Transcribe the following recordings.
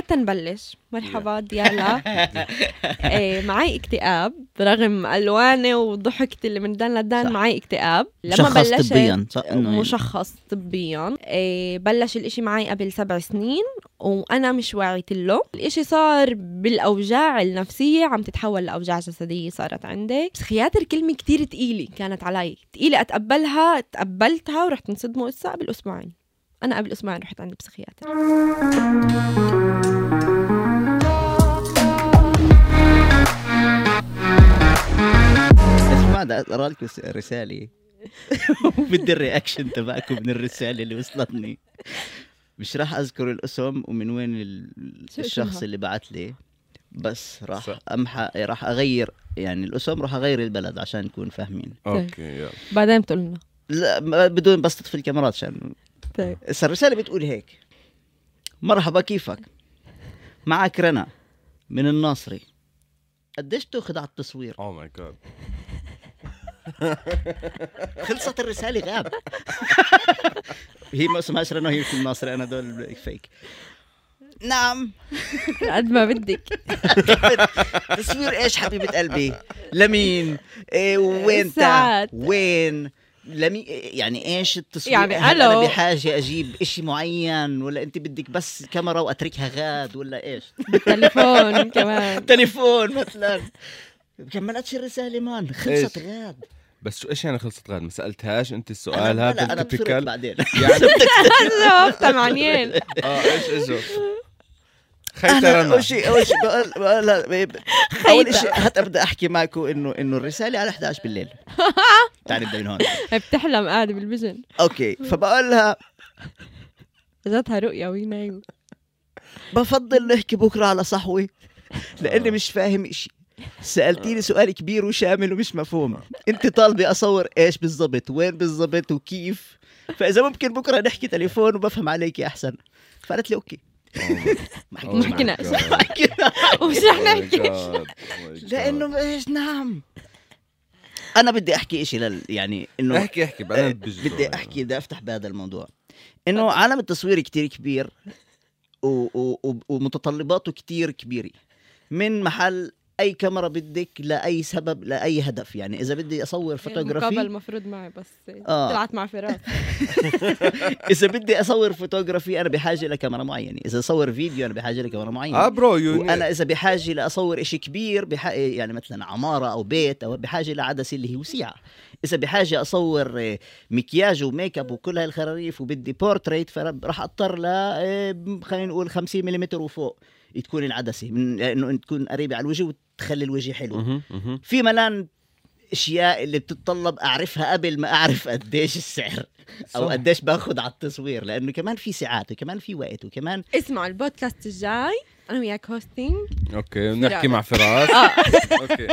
حتى نبلش. مرحبا ديالا. إيه معي اكتئاب رغم ألواني وضحكتي اللي من دان لدان صح. معي اكتئاب. مشخص طبيا صح إنه مشخص طبيا. إيه بلش الإشي معي قبل سبع سنين وأنا مش واعية له الإشي صار بالأوجاع النفسية عم تتحول لأوجاع جسدية صارت عندي. بسخياتر كلمة كتير تقيلة كانت علي. تقيلة أتقبلها تقبلتها ورحت انصدمه هسه قبل أسبوعين أنا قبل أسبوعين رحت عند psychiater اسمع ده اقرا لكم س- رسالة. بدي ال reaction تبعكم من الرسالة اللي وصلتني. مش راح أذكر الاسم ومن وين الشخص؟ اللي بعت لي بس راح صح. امحى راح أغير يعني الاسم راح أغير البلد عشان نكون فاهمين. okay يلا. بعدين بتقول لنا. لا بدون بس تطفي الكاميرات عشان طيب. الرساله بتقول هيك. مرحبا كيفك؟ معك رنا من الناصري. قديش تأخذ على التصوير؟ اوه ماي جاد خلصت الرسالة غاب. هي ما اسمهاش رنا هي في الناصري أنا دول فيك نعم. قد ما بدك. تصوير إيش حبيبة قلبي؟ لمين؟ إيه وين تا؟ ساعات. وين؟ لمي يعني إيش التصوير؟ يعني هل. أنا بحاجة أجيب إشي معين ولا أنت بدك بس كاميرا وأتركها غاد ولا إيش؟ بالتليفون كمان. تليفون مثلا. كملتش الرسالة مان. خلصت؟ غاد. بس شو إيش يعني خلصت غاد؟ ما سألتهاش أنت أنا- السؤال لا هذا أنا التيبيكال بعدين. يعني شفت معنيين آه إيش اجوا خيتة أنا رنا أول شيء أول شيء بقول بقول أول شيء حتى ابدا أحكي معكم انه إنه الرسالة على 11 بالليل. تعال نبدا من هون. بتحلم قاعدة بال vision okay فبقول لها جاتها رؤية وهي نايمة بفضل نحكي بكرة على صحوي لأني مش فاهم إشي. سألتيني سؤال كبير وشامل ومش مفهوم. أنت طالبة أصور إيش بالضبط؟ وين بالضبط؟ وكيف؟ فإذا ممكن بكرة نحكي تليفون وبفهم عليك أحسن. فقالت لي okay. ما Oh حكيناش. معها. ما حكينا. ومش رح نحكي؟ لأنه إيش؟ نعم. أنا بدي أحكي إشي لل يعني إنه احكي احكي بعدين آه، بدي أحكي بدي أفتح بهذا الموضوع. إنه عالم التصوير كتير كبير و و و ومتطلباته كتير كبيرة. من محل أي كاميرا بدك لأي سبب لأي هدف. يعني إذا بدي أصور فوتوغرافي المفروض معي بس آه. طلعت مع فراس. إذا بدي أصور فوتوغرافي أنا بحاجة لكاميرا معينة. إذا أصور فيديو أنا بحاجة لكاميرا معينة. آه bro يو وأنا إذا بحاجة لأصور إشي كبير بح... يعني مثلا عمارة أو بيت أو بحاجة لعدسة اللي هي وسيعة. إذا بحاجة أصور آه، مكياج و make up وكل هاي الخراريف وبدي بورتريت فراح أضطر ل آه، خلينا نقول 50 ملم وفوق. تكون العدسة من لأنه تكون قريبة على الوجه وتخلي الوجه حلو. في ملان أشياء اللي بتتطلب أعرفها قبل ما أعرف قديش السعر أو صح. قديش باخذ على التصوير لأنه كمان في ساعات وكمان في وقت وكمان اسمعوا البودكاست الجاي أنا وياك هوستينج أوكي نحكي مع فراس آه. okay.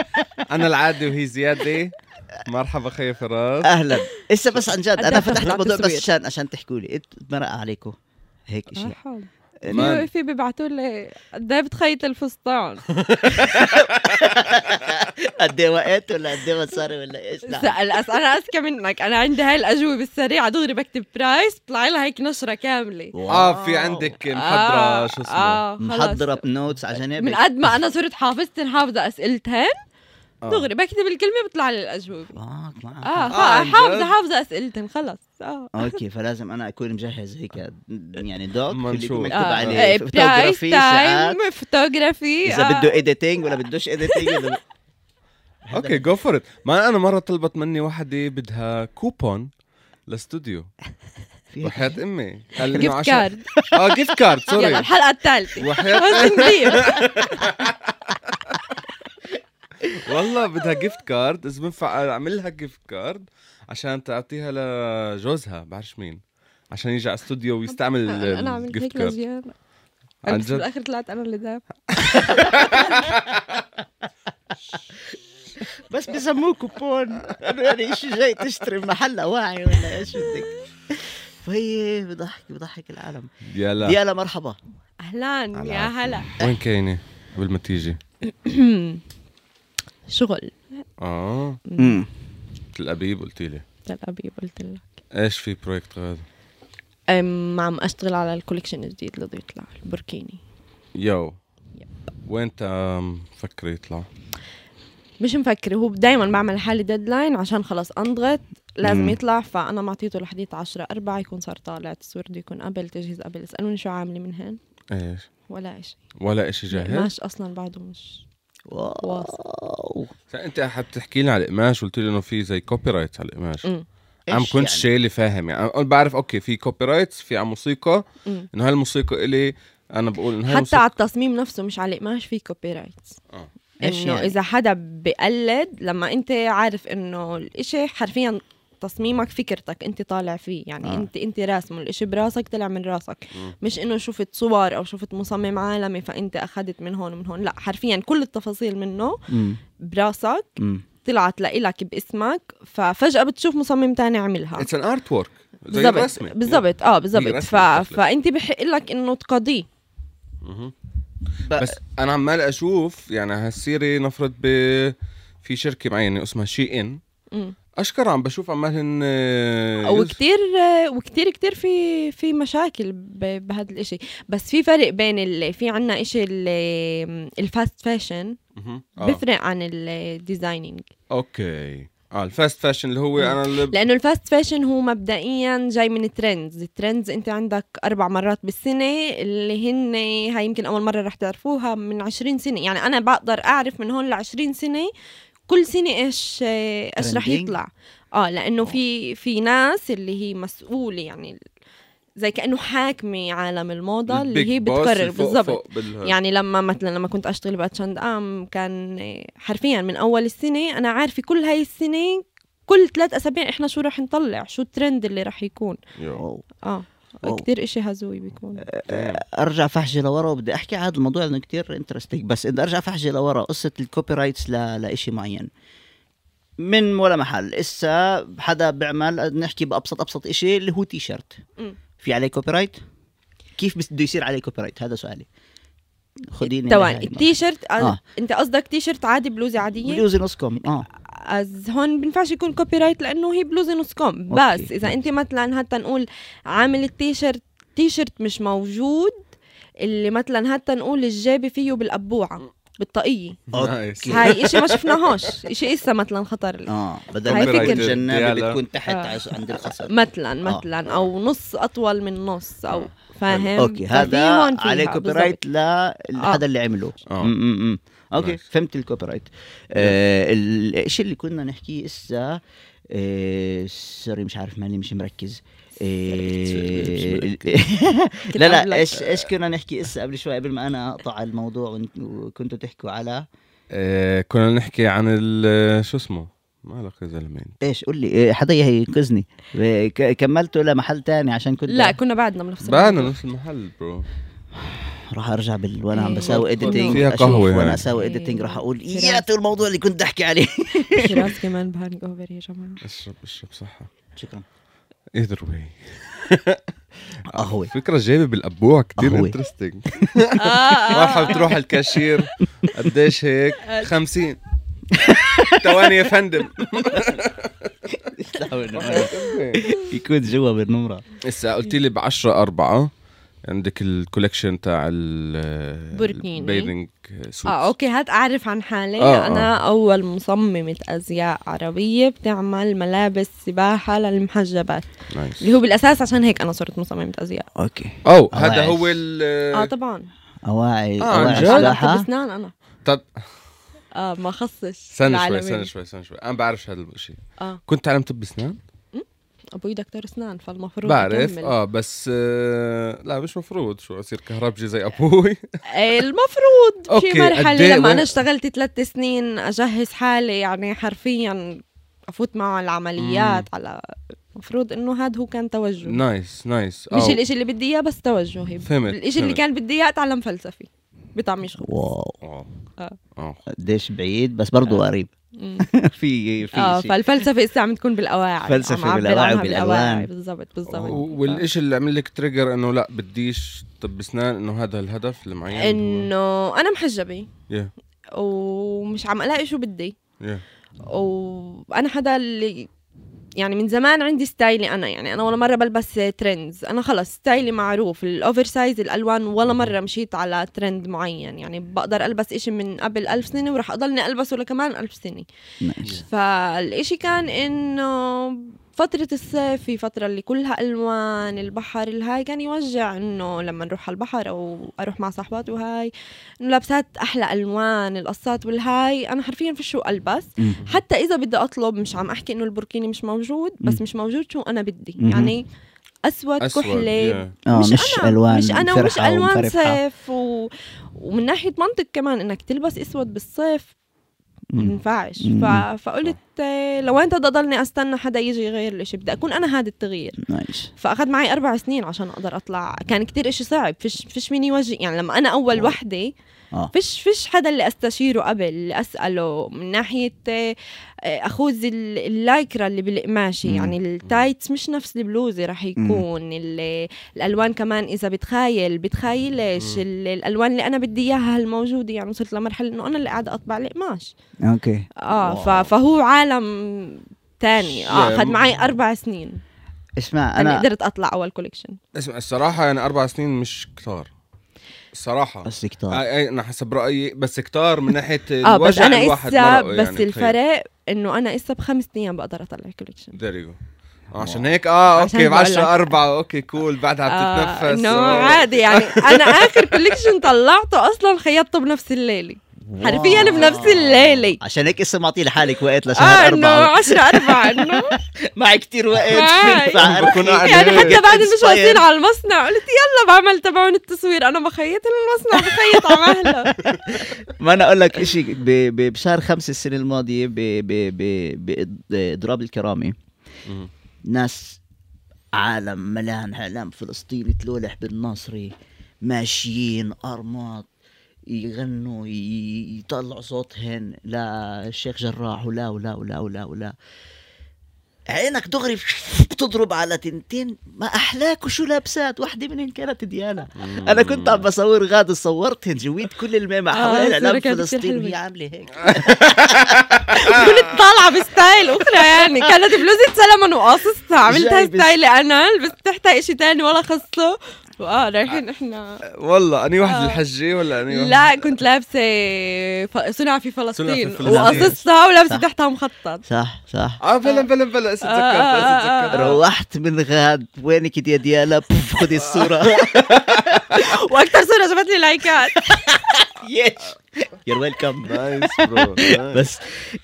أنا العادي وهي زيادة. مرحبا خي فراس أهلا. إسا بس عن جد أنا فتحت الموضوع بس؟ عشان عشان تحكوا لي. مرق عليكم هيك. man. في في بيبعتوا لي قد إيه بتخيط الفستان. قد إيه وقت ولا قد إيه مصاري ولا إيش؟ لا. سأل أس أنا أذكى منك. أنا عندي هاي الأجوبة السريعه دغري بكتب برايس بطلع لها هيك نشرة كاملة. آه في عندك محضرة شو اسمه؟ خلص. محضرة بنوتس على من جنب قد ما أنا صرت حافظتن حافظه أسئلتين. آه. دغري بكتب الكلمة بيطلع لي الأجوبة. آه, معك آه، آه حافظة؟ حافظة اسئلتين خلص. آه. أوكي فلازم أنا أكون مجهز هيك يعني دوك نشوف. مكتوب آه. عليه. إيه، فوتوغرافي ساعات time فوتوغرافي إذا آه. بده ايديتنج ولا بدوش ايديتنج أوكي جو فور ات ما أنا مرة طلبت مني وحدة بدها كوبون لاستوديو وحياة أمي. قال لي انه gift card آه gift card يلا sorry الحلقة الثالثه وحياة كبير. والله بدها gift card إذا بنفع أعمل لها gift card عشان تعطيها لجوزها بعرفش مين عشان يجي على استوديو ويستعمل أنا عملت هيك لجيان عن بس جد؟ بالآخر طلعت أنا اللي ذاب. بس بسموه كوبون انه يعني شو جاي تشتري محل واعي ولا إيش بدك. فهي بضحك بضحك العالم. يلا ديالا مرحبا. أهلا يا هلا. وين كاينة قبل ما تيجي؟ شغل. آه. امم تل ابيب قلتي لي. تل ابيب قلت لك. إيش في project غاد أم عم أشتغل على ال collection الجديد اللي بده يطلع البوركيني يو. وين انت مفكر يطلع؟ مش مفكرة هو دايما بعمل لحالي deadline عشان خلص أنضغط لازم مم. يطلع فأنا معطيته لحديت 10 4 يكون صار طالع التصوير بده يكون قبل تجهيز قبل. اسالوني شو عاملة من هين إيش؟ ولا شيء ولا إشي جاهز؟ ماش أصلا بعده مش. wow انت حتحكي لي على القماش قلت لي إنه في زي copyrights على القماش. عم كنت يعني؟ شايلي فاهم يعني أنا بعرف okay في copyrights في على موسيقى. إنه هالموسيقى إلي أنا بقول إنه حتى على التصميم نفسه مش على القماش في كوبي رايتس آه. إيش إنه يعني؟ إذا حدا بقلد لما أنت عارف إنه الإشي حرفيا تصميمك فكرتك انت طالع فيه. يعني آه. انت انت راسمه الإشي براسك طلع من راسك. مم. مش إنه شفت صور أو شفت مصمم عالمي فأنت أخذت من هون ومن هون. لا حرفيا كل التفاصيل منه مم. براسك مم. طلعت لإلك باسمك ففجأة بتشوف مصمم تاني عملها it's an artwork زي بالضبط. الرسمه بالضبط. آه بالضبط. ف... فأنت بحق لك إنه تقضيه. مهم. ب- بس أنا عمال أشوف يعني هالسيرة نفرض ب في شركة معينة اسمها شي ان. أشكر عم بشوف عمالهن آه، يز- وكتير وكتير كتير في في مشاكل بهذا الإشي بس في فرق بين ال... في عنا إشي ال- ال fast fashion. آه. بيفرق عن ال designing okay آه ال fast fashion اللي هو. أنا اللي لأنه ال fast fashion هو مبدئيا جاي من ال trends ال trends أنت عندك أربع مرات بالسنة اللي هن هاي يمكن أول مرة رح تعرفوها من 20 سنة يعني أنا بقدر أعرف من هون ل 20 سنة كل سنة إيش إيش رح؟ يطلع. آه لأنه في في ناس اللي هي مسؤولة يعني زي كأنه حاكمة عالم الموضة اللي هي بتقرر بالضبط. يعني لما مثلا لما كنت أشتغل ب H and M كان حرفيا من أول السنة أنا عارفة كل هاي السنة كل ثلاث أسابيع إحنا شو رح نطلع شو الترند اللي رح يكون. يو. آه. أوه. كتير إشي هزوي بيكون. أرجع فحشي لورا وبدي أحكي على هذا الموضوع لأنه كثير interesting بس بدي أرجع فحشي لورا قصة ال copyrights ل... لشيء معين. من ولا محل. إسا حدا بيعمل نحكي بابسط أبسط شيء اللي هو تي شيرت. في عليه copyright كيف بده يصير عليه copyright هذا سؤالي. خديني ثواني لهاي التيشيرت آه. آه. أنت قصدك تيشيرت عادي بلوزة عادية؟ بلوزي نص كم آه. אז هون بينفعش يكون copyright لأنه هي بلوزة نص كم بس okay. اذا أنت مثلا حتى نقول عامل ال T-shirt T-shirt مش موجود اللي مثلا حتى نقول الجيبه فيه بالقبوعه بالطاقية nice هاي إشي ما شفناهوش إشي إسا مثلا خطر لي آه بدل ما فكرة. تكون جنابة يلا. بتكون تحت آه. عند الخصر مثلا آه. مثلا أو نص أطول من نص أو آه. فاهم okay هذا عليه copy. right لحدا اللي عمله آه. م- م- م. okay nice. فهمت ال copyright آه الشيء اللي كنا نحكيه إسا؟ آه sorry مش عارف ماني مش مركز. آه لا لا. إيش إيش كنا نحكي إسا قبل شوي قبل ما أنا أقطع الموضوع وكنتوا تحكوا على؟ آه، كنا نحكي عن ال- شو اسمه؟ مالك يا زلمه إيش قول لي آه، حدا ينقذني. كملته لمحل تاني عشان كنت لا كنا بعدنا بنفس بعنا الموضوع. نفس المحل bro راح ارجع بال وأنا عم إيه. بساوي editing فيها قهوة وأنا يعني. أساوي إيه. editing راح أقول. ياتوا الموضوع اللي كنت أحكي عليه. فراس كمان ب hangover يا جماعة. اشرب اشرب صحة. شكرا. either way قهوة. فكرة جايبة بالأبوع كتير قهوة. interesting واحد بتروح الكاشير. قديش هيك؟ 50 ثواني يا فندم. يكون جوا بالنمرة. هسا قلت لي ب 10 4 عندك ال collection تاع ال بوركيني. ال bathing suits آه okay هات أعرف عن حالي. آه، آه. أنا أول مصممة أزياء عربية بتعمل ملابس سباحة للمحجبات. nice اللي هو بالأساس عشان هيك أنا صرت مصممة أزياء. okay. أو هذا. هو ال آه طبعا. أواعي آه، أواعي؟ آه طب سباحة. اسنان أنا. طب. آه ما خصش استنى شوي. استنى شوي استنى شوي. أنا بعرفش هذا الشيء. آه. كنت تعلم طب اسنان أبوي دكتور اسنان فالمفروض بعرف أكمل. آه بس آه لا مش مفروض شو أصير كهربجي زي أبوي إيه، المفروض في إيه لما أنا اشتغلت ثلاث سنين أجهز حالي يعني حرفيا أفوت معه على العمليات على المفروض إنه هذا هو كان توجه nice nice مش. الإشي اللي بدي إياه بس توجهي فهمت، الإشي اللي. كان بدي إياه أتعلم فلسفي بطعميش خبز wow آه. آه. آه قديش بعيد بس برضه آه. قريب. في في آه شيء. فالفلسفة إسا عم تكون بالأواعي. فلسفة عم أعبر بالأواعي عنها وبالألوان. بالضبط بالضبط. والشيء اللي عمل لك trigger إنه لا بديش طب اسنان إنه هذا الهدف المعين إنه أنا محجبة. yeah ومش عم ألاقي شو بدي. yeah وأنا حدا اللي يعني من زمان عندي style ي أنا يعني أنا ولا مرة بلبس trends أنا خلص style ي معروف ال oversize الألوان ولا مرة مشيت على ترند معين. يعني بقدر ألبس إشي من قبل ألف سنة وراح أضلني ألبسه لكمان ألف سنة. nice. فالإشي كان إنه فترة الصيف في فترة اللي كلها ألوان البحر الهاي كان يوجع إنه لما نروح على البحر أو أروح مع صاحباتي وهاي إنه لابسات أحلى ألوان القصات والهاي أنا حرفيا في شو ألبس. حتى إذا بدي أطلب مش عم أحكي إنه البوركيني مش موجود بس. مش موجود شو أنا بدي. يعني أسود, أسود كحلة yeah. آه مش مش, أنا ألوان مش أنا ومش ومفرحة. صيف و... ومن ناحية منطق كمان إنك تلبس أسود بالصيف مم. ينفعش. ف... فقلت لو انت بدي اضلني استنى حدا يجي يغير لي شيء بدي أكون أنا هذا التغيير. nice فأخذ معي أربع سنين عشان أقدر أطلع. كان كتير إشي صعب. فيش فيش مين يوجه يعني لما أنا أول. وحدة آه. فيش فيش حدا اللي أستشيره قبل اللي أسأله من ناحية آه، آه، اخوذ ال- اللايكرا اللي بالقماشه مم. يعني ال tights مش نفس البلوزة رح يكون ال- الألوان كمان إذا بتخايل بتخايلش الألوان اللي أنا بدي إياها الموجوده يعني وصلت لمرحلة إنه أنا اللي قاعدة أطبع القماش okay. آه فهو عالم تاني. آه اخذ معي أربع سنين. اسمع أنا أنا قدرت أطلع أول collection اسمع الصراحة يعني أربع سنين مش كتار. الصراحه بس كتار أنا حسب رأيي بس كتار من ناحية آه بس أنا الواحد إسا مرقه بس يعني. الفرق إنه أنا إسا بخمس أيام بقدر أطلع collection There you go. عشان هيك آه عشان okay ب بقول 10 لك. 4 okay cool بعدها آه بتتنفس آه. عادي يعني أنا آخر collection طلعته أصلا خيطته بنفس الليلة حرفيا. بنفس الليلة. عشان هيك اسا معطي لحالك وقت آه لشهر إنه أربعة 10 4 إنه؟ معي كتير وقت. قاعد يعني حتى بعد مش. واصلين على المصنع قلت يلا بعمل تبعون التصوير. أنا بخيط المصنع بخيط على مهله ما أنا أقول لك شيء بشهر خمسة السنة الماضية باضراب الكرامة. ناس عالم ملان اعلام فلسطيني تلولح بالناصري ماشيين أرماط يغنوا يطلعوا صوتهن للشيخ جراح ولا ولا ولا ولا ولا. عينك دغري بتضرب على تنتين ما أحلاك وشو لابسات؟ واحدة منهن كانت ديانا أنا كنت عم بصور غاد صورتهن جويت كل الميمة آه، حوالين اعلام الصورة كانت كتير فلسطين. وهي عاملة هيك. كنت طالعة ب style أخرى يعني. كانت بلوزة سلمون وقاصصها عملتها style ي أنا لبست تحتها إشي تاني ولا خصه. واه رايحين إحنا والله أني واحد آه. الحجه ولا أني واحد؟ لا كنت لابسة ف- صنع في فلسطين. فلسطين. وقصصها ولابسة. تحتها مخطط. صح صح. آه بلا بلا بلا اسا آه، آه، تذكرت آه، آه. روحت من غاد وينك يا ديالا بف، خدي الصورة. وأكثر صورة جابت لي لايكات yes you're welcome nice bro بس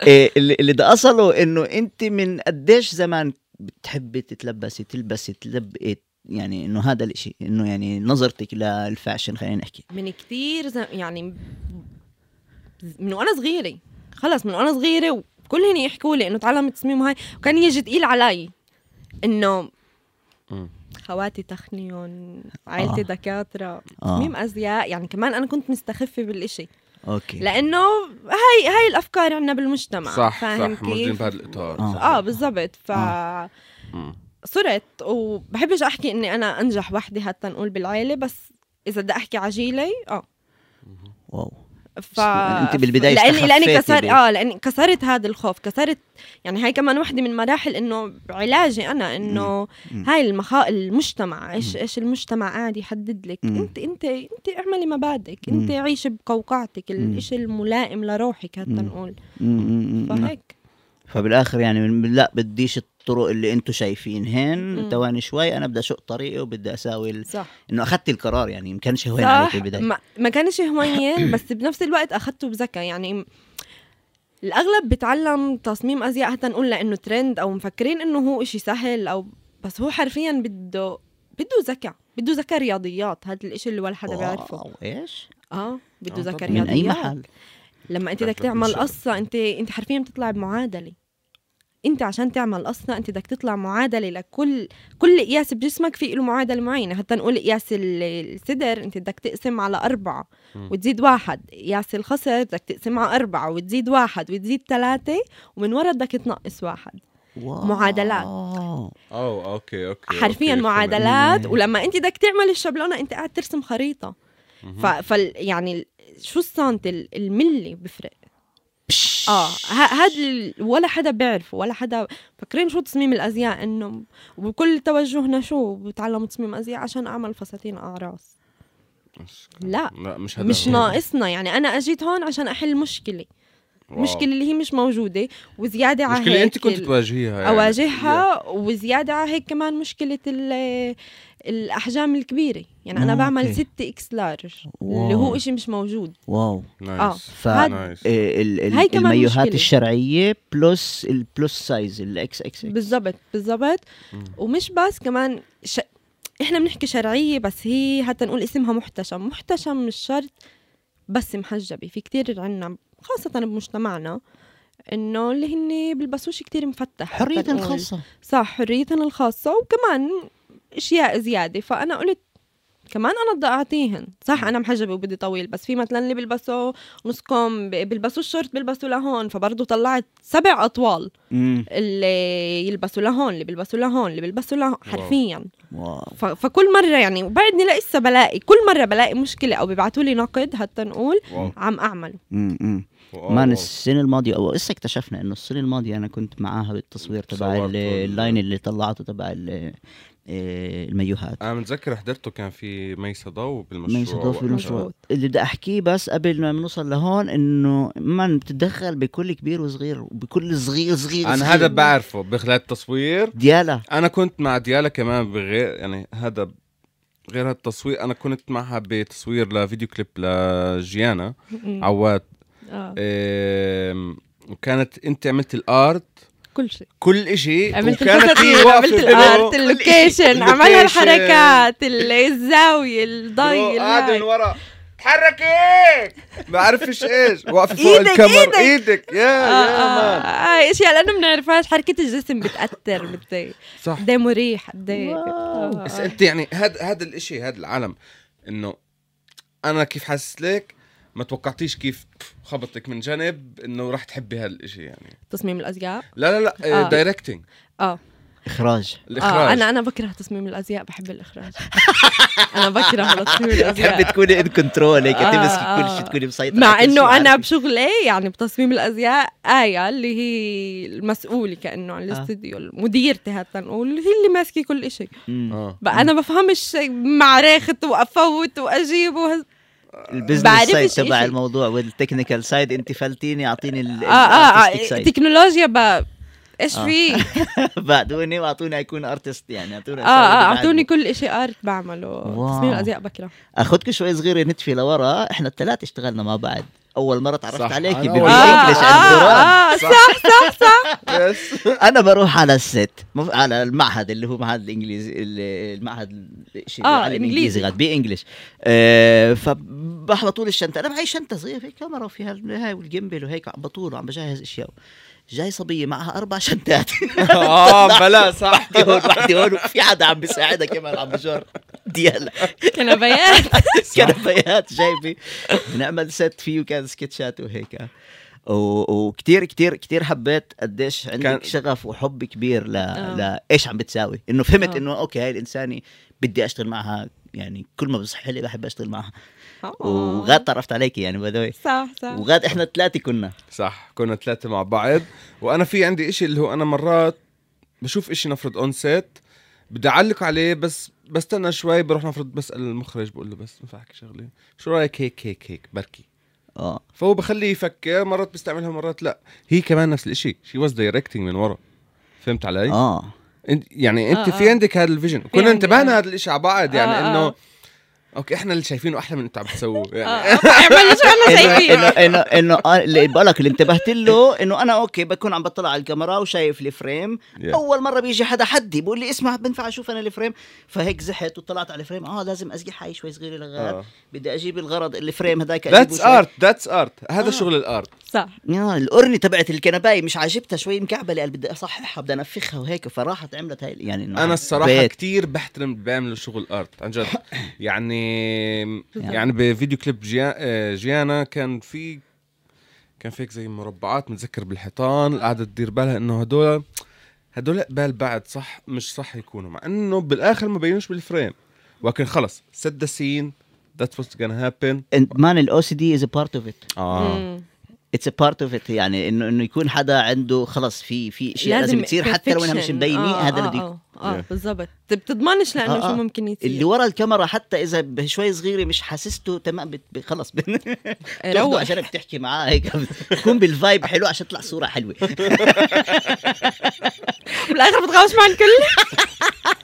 إيه اللي اللي ده أصله إنه أنت من قديش زمان بتحبي تتلبسي تلبسي تلبقي يعني إنه هذا الإشي إنه يعني نظرتك لل fashion خلينا نحكي من كتير زم... يعني من وأنا صغيرة خلص من وأنا صغيرة وكلهم يحكوا لي إنه تعلم التصميم هاي وكان يجي تقيل علي إنه. خواتي تخنيون عائلتي آه. دكاترة آه. تصميم أزياء يعني كمان أنا كنت مستخفة بالإشي okay لإنه هاي هاي الأفكار عندنا بالمجتمع صح فاهم صح موجودين؟ بهذا الإطار آه. آه بالضبط ف مم. صرت وبحبش أحكي إني أنا أنجح وحده حتى نقول بالعيلة بس إذا بدي أحكي عجيلي آه. wow. ف أنت بالبداية لاني لأني كسر آه لأني كسرت هذا الخوف كسرت يعني هاي كمان وحدة من مراحل إنه علاجي أنا إنه. هاي المخا المجتمع إيش إيش المجتمع قاعد يحدد لك. انت انت أنت اعملي مبادئك. أنت عيشي بقوقعتك الشيء الملائم لروحك حتى. نقول. فهيك. فبالآخر يعني لا بديش الطرق اللي أنتم شايفينهن مم. تواني شوي أنا بدي أشق طريقي وبدي أساوي ال... صح. إنه أخذت القرار يعني ما كانش هوين عليك صح بالبدايه ما, ما كانش هوين بس بنفس الوقت أخذته بذكاء. يعني الأغلب بتعلم تصميم أزياء حتى نقول لإنه ترند أو مفكرين إنه هو إشي سهل أو بس هو حرفيا بده بده ذكاء. بده ذكاء رياضيات. هذا الإشي اللي ولا حدا بيعرفه. إيش؟ آه بده آه، ذكاء طبعاً. من أي رياضيات. محل؟ لما أنت بدك تعمل. قصة انت أنت حرفيا بتطلع بمعادلة. انت عشان تعمل قصه انت بدك تطلع معادلة لكل كل قياس بجسمك في له معادلة معينة حتى نقول قياس ال- الصدر انت بدك تقسم على أربعة. وتزيد واحد قياس الخصر بدك تقسم على أربعة وتزيد واحد وتزيد ثلاثة ومن ورا بدك تنقص واحد wow. معادلات. oh okay okay حرفيا okay، معادلات. ولما انت بدك تعمل الشبلونه انت قاعد ترسم خريطة. ف... فال... يعني شو السنت ال- الملي بفرق. آه هذا ولا حدا بيعرفه ولا حدا فاكرين شو تصميم الأزياء إنه وكل توجهنا شو؟ بتعلم تصميم أزياء عشان أعمل فساتين أعراس. لا لا مش هذا مش هو. ناقصنا. يعني أنا أجيت هون عشان أحل مشكلة. واو. مشكلة اللي هي مش موجودة وزيادة على مشكلة هيك انت كنت تواجهيها يعني. أواجهها وزيادة على هيك كمان مشكلة ال- الأحجام الكبيرة. يعني أنا بعمل okay. 6 X large. اللي. هو إشي مش موجود. wow. nice آه. ف هاد- nice ال- ال- هاي كمان المايوهات مشكلة. الشرعية plus البلس سايز الاكس إكس بالضبط بالضبط. ومش بس كمان ش... إحنا بنحكي شرعية بس هي حتى نقول اسمها محتشم. محتشم مش شرط بس محجبة. في كتير عنا خاصة بمجتمعنا إنه اللي هن بيلبسوش كتير مفتح. نقول. خاصه صح حريتهم الخاصة. وكمان أشياء زيادة. فأنا قلت كمان أنا بدي أعطيهن. صح أنا محجبة وبدي طويل بس في مثلا اللي بيلبسوا نص كم بيلبسوا الشورت بيلبسوا لهون فبرضه طلعت سبع أطوال امم اللي يلبسوا لهون اللي بيلبسوا لهون اللي بيلبسوا لهون حرفيا. wow. ف- فكل مرة يعني وبعدني لسه بلاقي كل مرة بلاقي مشكلة أو بيبعتوا لي نقد حتى نقول wow. عم أعمل. wow. man wow. السنة الماضية أو لسه اكتشفنا إنه السنة الماضية أنا كنت معاها بالتصوير تبع ال line اللي طلعته تبع المايوهات أنا متذكر حضرته كان في ميسا ضو بالمشروع صدف وقتها. بالمشروع مزبوط. اللي بدي أحكيه بس قبل ما نوصل لهون إنه man بتتدخل بكل كبير وصغير وبكل صغير صغير أنا صغير. هذا بعرفه بخلال التصوير ديالا أنا كنت مع ديالا كمان بغير يعني هذا غير هالتصوير أنا كنت معها بتصوير لفيديو كليب لجيانا. عواد آه. إيه وكانت أنت عملت ال art كل شيء. كل إشي. عملت واقفة عملت ال art ال location عملها ال location. الحركات ال- الزاويه الضي قاعد من. ورا. تحركي ما بعرفش إيش. واقفه فوق إيدك، الكاميرا. إيدك. إيدك. يا آه، يا man. آه، هاي اشياء لأنه بنعرفهاش. حركة الجسم بتأثر بت- صح. قد مريح قد. آه، بس آه. أنت يعني هذا هذا الإشي هذا العالم إنه أنا كيف حاسس لك؟ ما توقعتيش كيف خبطك من جنب إنه راح تحبي هالإشي يعني. تصميم الأزياء؟ لا لا لا آه. directing آه. إخراج. الإخراج. آه أنا أنا بكره تصميم الأزياء بحب الإخراج. أنا بكره تصميم الأزياء. تحبي تكوني in control هيك آه، تمسكي كل آه. شيء تكوني مسيطرة مع على كل شيء انه أنا. بشغلي يعني بتصميم الأزياء آية اللي هي المسؤوله كأنه عن آه. الاستوديو مديرتي حتى نقول هي اللي ماسكة كل شيء بقى أنا بفهمش מערכת وأفوت وأجيب وهز... ال business side تبع. الموضوع وال technical side أنت فلتيني أعطيني ال آه آه, آه. تكنولوجيا ب إيش آه. في؟ بعدوني وأعطوني أكون artist يعني أعطوني آه آه أعطوني كل شيء art بعمله. تصميم الأزياء بكرة أخذك شوي صغيرة نتفي لورا إحنا الثلاثه اشتغلنا مع بعض أول مرة تعرفت. عليكي أنا ببي أول آه مرة. English عند دوران آه صح صح صح أنا بروح على ال set مف... على المعهد اللي هو معهد الإنجليزي ال- المعهد شيء آه، بيعلم إنجليزي. إنجليزي غاد بي English آه فبحبطوا لي الشنطة أنا معي شنطة صغيرة في كاميرا وفيها هاي وال gimbal وهيك عم بطول وعم بجهز أشياء جاي صبية معها أربع شنطات آه بلا صح. واحدة هون واحدة هون وفي حدا عم بيساعدها كمان عم بجر. ديالا كنبيات كنبيات جايبة. بنعمل set فيه كان سكتشات وهيك. وكتير كتير كتير حبيت قديش عندك كان- كان... شغف وحب كبير ل... آه. لايش عم بتساوي. إنه فهمت آه. إنه okay هاي الإنسانة بدي أشتغل معها يعني كل ما بصح لي بحب أشتغل معها. وغاد تعرفت عليكي يعني باي صح صح. وغاد إحنا ثلاثة كنا. صح كنا ثلاثة مع بعض. وأنا في عندي إشي اللي هو أنا مرات بشوف إشي نفرض on set بدي أعلق عليه بس بستنى شوي بروح نفرض بسال المخرج بقول له بس ينفع احكي شغلة. شو رأيك هيك هيك هيك بركي؟ آه. فهو بخليه يفكر مرات بيستعملها مرات لا. هي كمان نفس الإشي. she was directing من ورا. فهمت علي؟ آه. يعني أنت آه، في آه. عندك هذا ال vision. كنا انتبهنا آه. هذا الإشي على بعض يعني آه، آه. إنه okay إحنا اللي شايفينه أحلى من أنتوا عم تسووه يعني. آه، شو إحنا انه شايفين انه انه انه آه، اللي بقول لك اللي انتبهت له إنه أنا okay بكون عم بطلع على الكاميرا وشايف ال frame. أول مرة بيجي حدا حدي بقول لي اسمع بنفع أشوف أنا ال frame. فهيك زحت وطلعت على ال frame. آه لازم أزيح هاي شوي صغيره آه. بدي أجيب الغرض ال frame هذاك that's. art that's art هذا. شغل ال art صح. يا القرنة تبعت الكنباي مش عاجبتها شوي مكعبله قال بدي أصححها بدي أنفخها وهيك. فراحت عملت هاي يعني أنا الصراحة. كتير بحترم اللي بيعملوا شغل art عن جد. يعني يعني بفيديو كليب جيا- آه، جيانا كان في كان فيك زي مربعات متذكر بالحيطان قاعدة تدير بالها إنه هدول هدول قبال بعد صح مش صح يكونوا مع إنه بالآخر ما بينوش بال frame. ولكن خلص set the scene that's what's gonna happen. And man ال OCD is part of it آه. مم. it's part of it يعني انه إنه يكون حدا عنده خلص في في اشياء لازم, تصير حتى لو انها مش. مبينه آه هذا آه اللي آه, آه Yeah. بالضبط. بتضمنش لأنه آه، آه. شو ممكن يصير. اللي ورا الكاميرا حتى إذا بشوي صغيرة مش حاسسته تمام خلص. روح عشان بتحكي معاه هيك. تكون بالفايب حلو عشان تطلع صورة حلوة. بالآخر بتغوش مع الكل.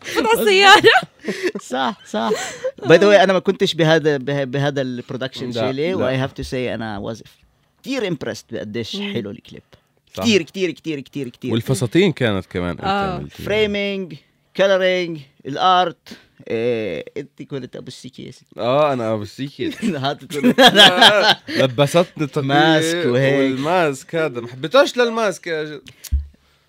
فتح السياره صح صح. باي ذا أنا ما كنتش بهذا به- بهذا البرودكشن شيلي. واي هاف تو سي أنا واز كثير امبرست بقديش. حلو الكليب. كثير كثير كثير كثير كثير والفساتين كانت كمان آه. فريمينج كلرينج الارت إيه انت كنت أبو السكيس آه أنا بسيكي هات لبستني التقية ماسك وهيك. والماسك هذا. ما حبيتوش للماسك يا ج-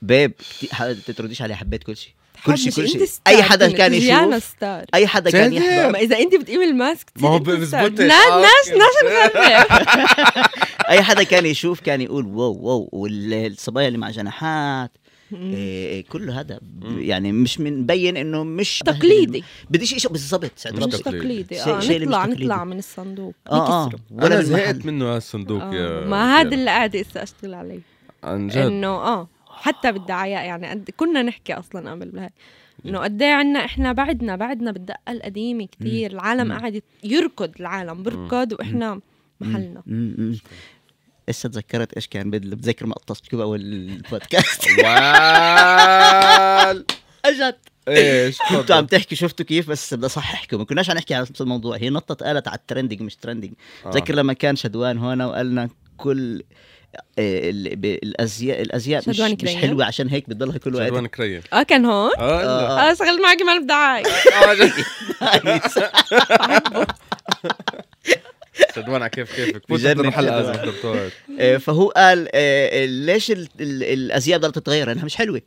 بيب ح- تترديش عليه حبيت كل شيء. كل شيء كل شيء أي حدا كان يشوف ستار أي حدا كان؟ يحضر ما إذا أنت بتقيم الماسك ما هو. ناس آه، ناس. ناس أي حدا كان يشوف كان يقول واو واو والصبايا اللي مع جناحات إيه كل هذا يعني مش من مبين إنه مش تقليدي بديش شيء بالضبط سعد مش تقليدي. آه نطلع تقليدي. نطلع من الصندوق آه آه نكسره. ولا أنا زهقت. منه هالصندوق آه. يا ما هذا. اللي قاعدة هسه اشتغل عليه عن جد إنه آه حتى بالدعايات يعني قد كنا نحكي أصلا قبل بهاي. إنه قد إيه عنا إحنا بعدنا بعدنا بالدقة القديمة كثير العالم. قاعد يركض العالم بركض وإحنا محلنا. هسه تذكرت؟ إيش كان بدي بتذكر ما قطشت باول البودكاست؟ أجت. إيش؟ كنتوا عم. تحكي شفتوا كيف؟ بس بدي أصححكم. ما كناش عم نحكي على نفس الموضوع. هي نطت قالت على ال trending مش trending آه. تذكر لما كان شدوان هون وقالنا كل آه، الازياء الأزياء مش, مش. حلوة عشان هيك بضلها كل وقت شدوان كريم آه كان هون آه. آه. أنا اشتغلت معك كمان بدعاية آه، جد. شدوان على كيف كيفك فوت بجنن احضر حلقه شدوان. إذا حضرتوها آه، فهو قال آه، ليش ال- ال- الأزياء بدها تتغير لأنها مش حلوة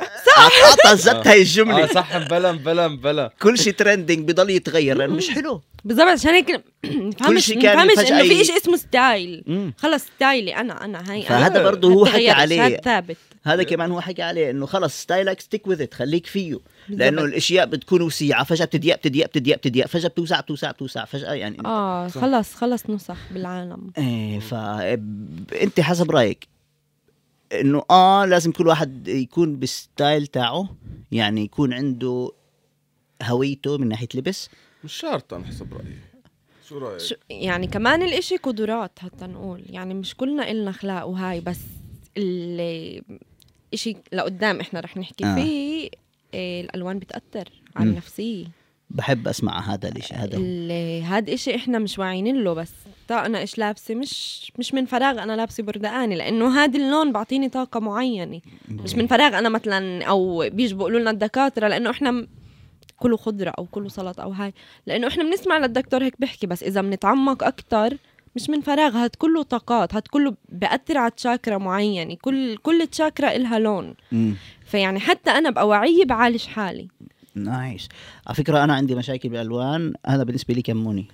صح. اعطى زت هاي آه. الجملة. صح. بلا بلا بلا. كل شيء trending بضل يتغير لأنه مش حلو. بالضبط عشان هيك نفهمش نفهمش إنه في شيء اسمه style. خلص style ي أنا أنا هي فهذا. برضه هو تغيرش، عليه. هذا ثابت. هذا كمان هو حكى عليه إنه خلص style ك stick with خليك فيه. لأنه. الأشياء بتكون وسيعة. فجأة بتضيق بتضيق بتضيق بتضيق. فجأة بتوسع بتوسع بتوسع. فجأة يعني آه. خلص خلص نسخ بالعالم. إيه ف أنت حسب رأيك إنه آه لازم كل واحد يكون بالستايل تاعه يعني يكون عنده هويته من ناحية لبس مش شرط أنا حسب رأيي شو رأيك؟ شو يعني كمان الإشي قدرات حتى نقول يعني مش كلنا إلنا أخلاق وهاي بس اللي إشي لقدام إحنا رح نحكي آه. فيه إيه الألوان بتأثر على. النفسية بحب أسمع هذا الشيء هذا هاد إشي إحنا مش واعيين له بس تا أنا إيش لابسة؟ مش مش من فراغ أنا لابسة بردقاني لأنه هاد اللون بعطيني طاقة معينة. مش من فراغ أنا مثلا أو بيجوا بيقولوا لنا الدكاترة لأنه إحنا م- كله خضرة أو كله سلطة أو هاي. لأنه إحنا بنسمع للدكتور هيك بيحكي بس إذا بنتعمق أكتر مش من فراغ هاد كله طاقات هاد كله بأثر على تشاكرا معينة. كل كل تشاكرا إلها لون. فيعني حتى أنا ابقى وعيه بعالج حالي. nice. على فكرة أنا عندي مشاكل بالألوان هذا بالنسبة لي كموني.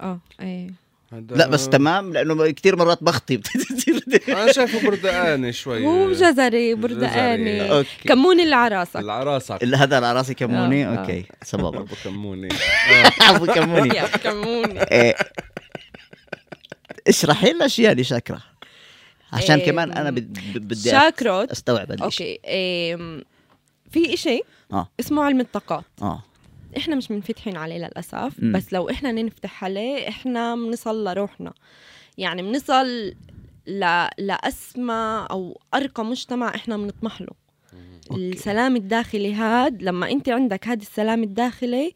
آه إيه. هذا- لا بس تمام لأنه كثير مرات بخطي. أنا شايفه بردقاني شوي. هو جزري بردقاني كموني اللي على راسك. اللي هذا على راسي كموني؟ آه، آه. okay سبب. أبو كموني. أبو كموني. كموني. إيه. اشرحي لنا شيء يعني شاكرا عشان إيه، كمان أنا بدي شاكروت. أستوعب أوكي إيه في إشي آه. اسمه علم الطاقات. آه. إحنا مش منفتحين عليه للأسف مم. بس لو إحنا ننفتح عليه إحنا بنصل لروحنا يعني بنصل ل... لأسمى أو أرقى مجتمع إحنا بنطمح له okay. السلام الداخلي هاد لما أنت عندك هذا السلام الداخلي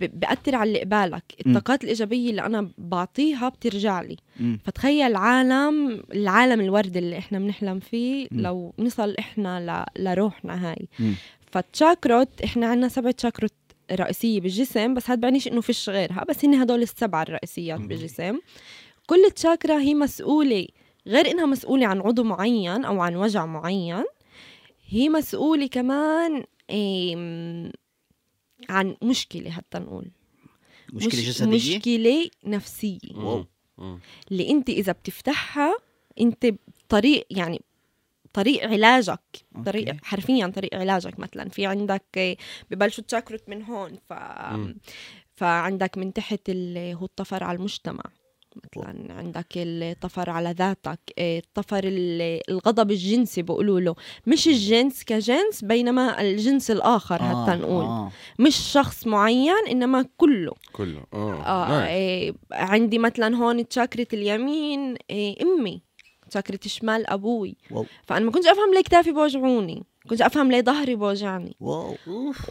ب- بأثر على اللي قبالك. الطاقات الإيجابية اللي أنا بعطيها بترجع لي مم. فتخيل عالم العالم الورد اللي إحنا بنحلم فيه مم. لو نصل إحنا ل... لروحنا هاي مم. فالتشاكروت إحنا عندنا سبع تشاكروت رئيسية بالجسم بس هاد بعنيش إنه فيش غيرها بس هن هدول السبعة الرئيسيات. بالجسم. كل تشاكرا هي مسؤولة غير إنها مسؤولة عن عضو معين أو عن وجع معين هي مسؤولة كمان عن مشكلة حتى نقول. مشكلة مش- جسدية؟ مشكلة نفسية. اللي أنت إذا بتفتحها أنت طريق يعني طريق علاجك طريق أوكي. حرفيا طريق علاجك مثلا في عندك آه، ببلشوا تشاكروت من هون ف مم. فعندك من تحت اللي هو الطفر على المجتمع مثلا عندك الطفل على ذاتك الطفل ال- الغضب الجنسي بيقولوا له مش الجنس كجنس بينما الجنس الآخر حتى نقول آه. مش شخص معين إنما كله كله آه, آه nice. إيه عندي مثلا هون تشاكرة اليمين إيه أمي تشاكرة الشمال أبوي. wow. فأنا ما كنتش أفهم ليه كتافي بوجعوني. كنت أفهم ليه ظهري بوجعني. wow.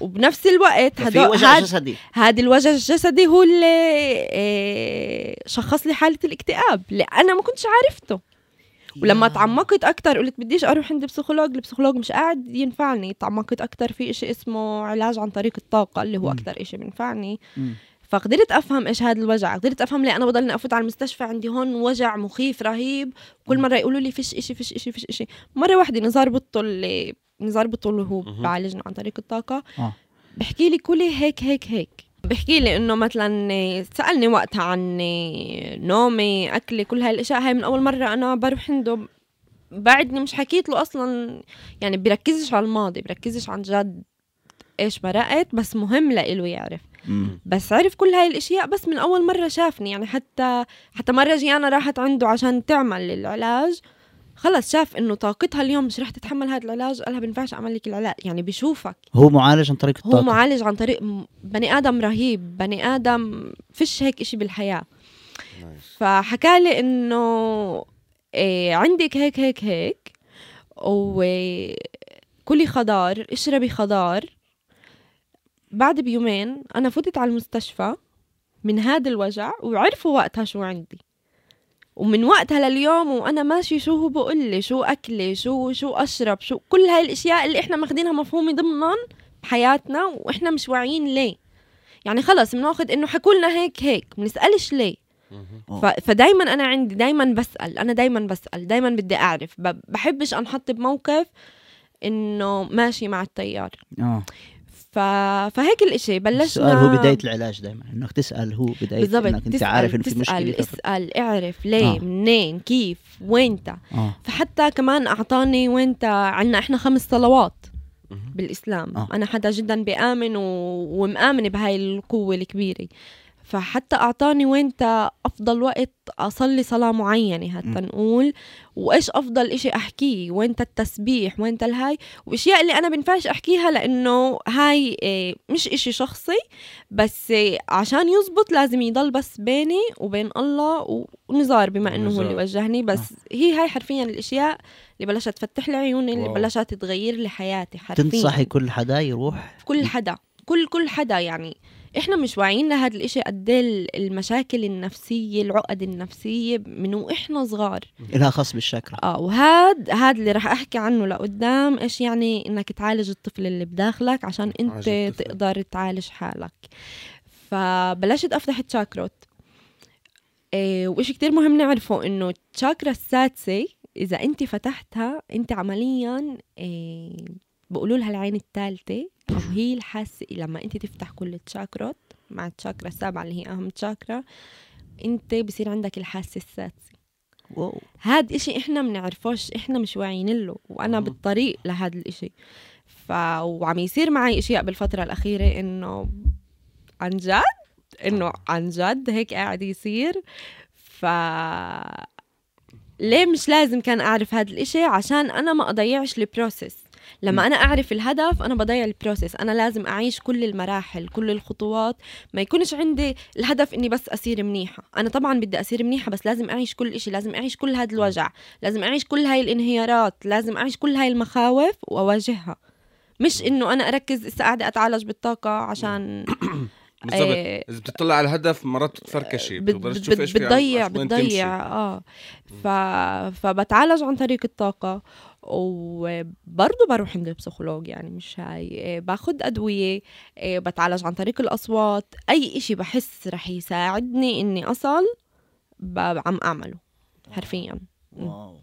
وبنفس الوقت في هدول وجع هاد جسدي. هذا الوجع الجسدي هو اللي إيه شخص لي حالة الاكتئاب اللي أنا ما كنتش عارفته. ولما يا. تعمقت أكتر قلت بديش أروح عند פסיכולוג ال פסיכולוג مش قاعد ينفعني. تعمقت أكتر في إشي اسمه علاج عن طريق الطاقة اللي هو. أكتر إشي بينفعني. فقدرت أفهم إيش هذا الوجع قدرت أفهم ليه أنا بضلني أفوت على المستشفى عندي هون وجع مخيف رهيب. كل مرة يقولوا لي فيش إشي فيش إشي فيش إشي. مرة واحدة نزار بطل نزار بطل هو مهم. بعالجنا عن طريق الطاقة. آه. بحكي لي كلي هيك هيك هيك. بحكي لي إنه مثلا سألني وقتها عن نومي أكلي كل هاي الاشياء هاي من أول مرة أنا بروح عنده. بعدني مش حكيت له أصلا. يعني بركزش على الماضي بركزش عن جد إيش مرقت بس مهم لإله يعرف. مم. بس عرف كل هاي الأشياء بس من أول مرة شافني. يعني حتى حتى مرة جيانا راحت عنده عشان تعمل العلاج. خلص شاف إنه طاقتها اليوم مش رح تتحمل هذا العلاج. قالها بينفعش أعمل لك العلاج. يعني بيشوفك هو معالج عن طريق هو الطاقة. معالج عن طريق بني آدم رهيب. بني آدم فيش هيك إشي بالحياة. فحكى لي إنه إيه عندك هيك هيك هيك وكلي خضار اشربي خضار. بعد بيومين أنا فتت على المستشفى من هذا الوجع وعرفوا وقتها شو عندي. ومن وقتها لليوم وأنا ماشي شو هو بقول لي؟ شو اكلي شو شو أشرب؟ شو كل هاي الأشياء اللي إحنا ماخدينها مفهومة ضمنا بحياتنا وإحنا مش واعيين ليه. يعني خلص بناخد إنه حكولنا هيك هيك بنسألش ليه. فدايما أنا عندي دايما بسأل أنا دايما بسأل دايما بدي أعرف. بحبش أنحط بموقف إنه ماشي مع التيار. آه. ف... فهيك الإشي بلشنا السؤال هو بداية العلاج دائما إنك تسأل هو بداية بالضبط إنك أنت عارف إنه في تسأل مشكلة اسأل اعرف ليه آه. آه. منين كيف وينتا آه فحتى كمان أعطاني وينتا عنا إحنا خمس صلوات. بالإسلام آه. أنا حدا جدا بآمن و... ومآمن بهاي القوة الكبيرة فحتى أعطاني وينتا أفضل وقت أصلي صلاة معينة حتى م. نقول وإيش أفضل إشي أحكيه؟ وينتا التسبيح وينتا الهاي؟ وأشياء اللي أنا بنفعش أحكيها لأنه هاي إيه، مش إشي شخصي بس إيه، عشان يزبط لازم يضل بس بيني وبين الله ونزار بما إنه هو اللي. وجهني. بس هي هاي حرفيا الأشياء اللي بلشت تفتح لي عيوني اللي. بلشت تغير لي حياتي حرفيا. تنصحي كل حدا يروح؟ كل حدا كل كل حدا يعني. إحنا مش واعيين لهذا الإشي قد إيه ال- المشاكل النفسية العقد النفسية من وإحنا صغار. لها خاص بالشاكرا آه وهاد هاد اللي راح أحكي عنه لقدام إيش يعني إنك تعالج الطفل اللي بداخلك عشان أنت. تقدر تعالج حالك. فبلشت افتح التشاكروت إيه وإشي كتير مهم نعرفه إنه التشاكرا السادسة إذا أنت فتحتها أنت عمليا إيه بقولوا لها العين الثالثة أو هي الحاسة لما انت تفتح كل التشاكروت مع التشاكرا السابعة اللي هي أهم تشاكرا انت بصير عندك الحاسة السادسة. واو. هاد إشي إحنا منعرفوش إحنا مش واعيين له وأنا مم. بالطريق لهاد الإشي. ف وعم يصير معي أشياء بالفترة الأخيرة إنه عن جد إنه عن جد هيك قاعد يصير. ف ليه مش لازم كان أعرف هاد الإشي؟ عشان أنا ما أضيعش ال process. لما أنا أعرف الهدف أنا بضيع ال process أنا لازم أعيش كل المراحل كل الخطوات. ما يكونش عندي الهدف إني بس اصير منيحة. أنا طبعا بدي اصير منيحة بس لازم أعيش كل إشي لازم أعيش كل هذا الوجع. لازم أعيش كل هاي الانهيارات لازم أعيش كل هاي المخاوف وأواجهها. مش إنه أنا أركز هسه قاعدة أتعالج بالطاقة عشان بالضبط. إيه، إذا بتطلع على الهدف مرات بتفركشي بتقدرش تشوف إيش بتضيع بتضيع. آه. ف... فبتعالج عن طريق الطاقة. وبرضه بروح عند البسيكولوج يعني مش هاي. إيه، باخد أدوية إيه، بتعالج عن طريق الأصوات. أي إشي بحس رح يساعدني إني أصل. عم أعمله حرفيا. واو.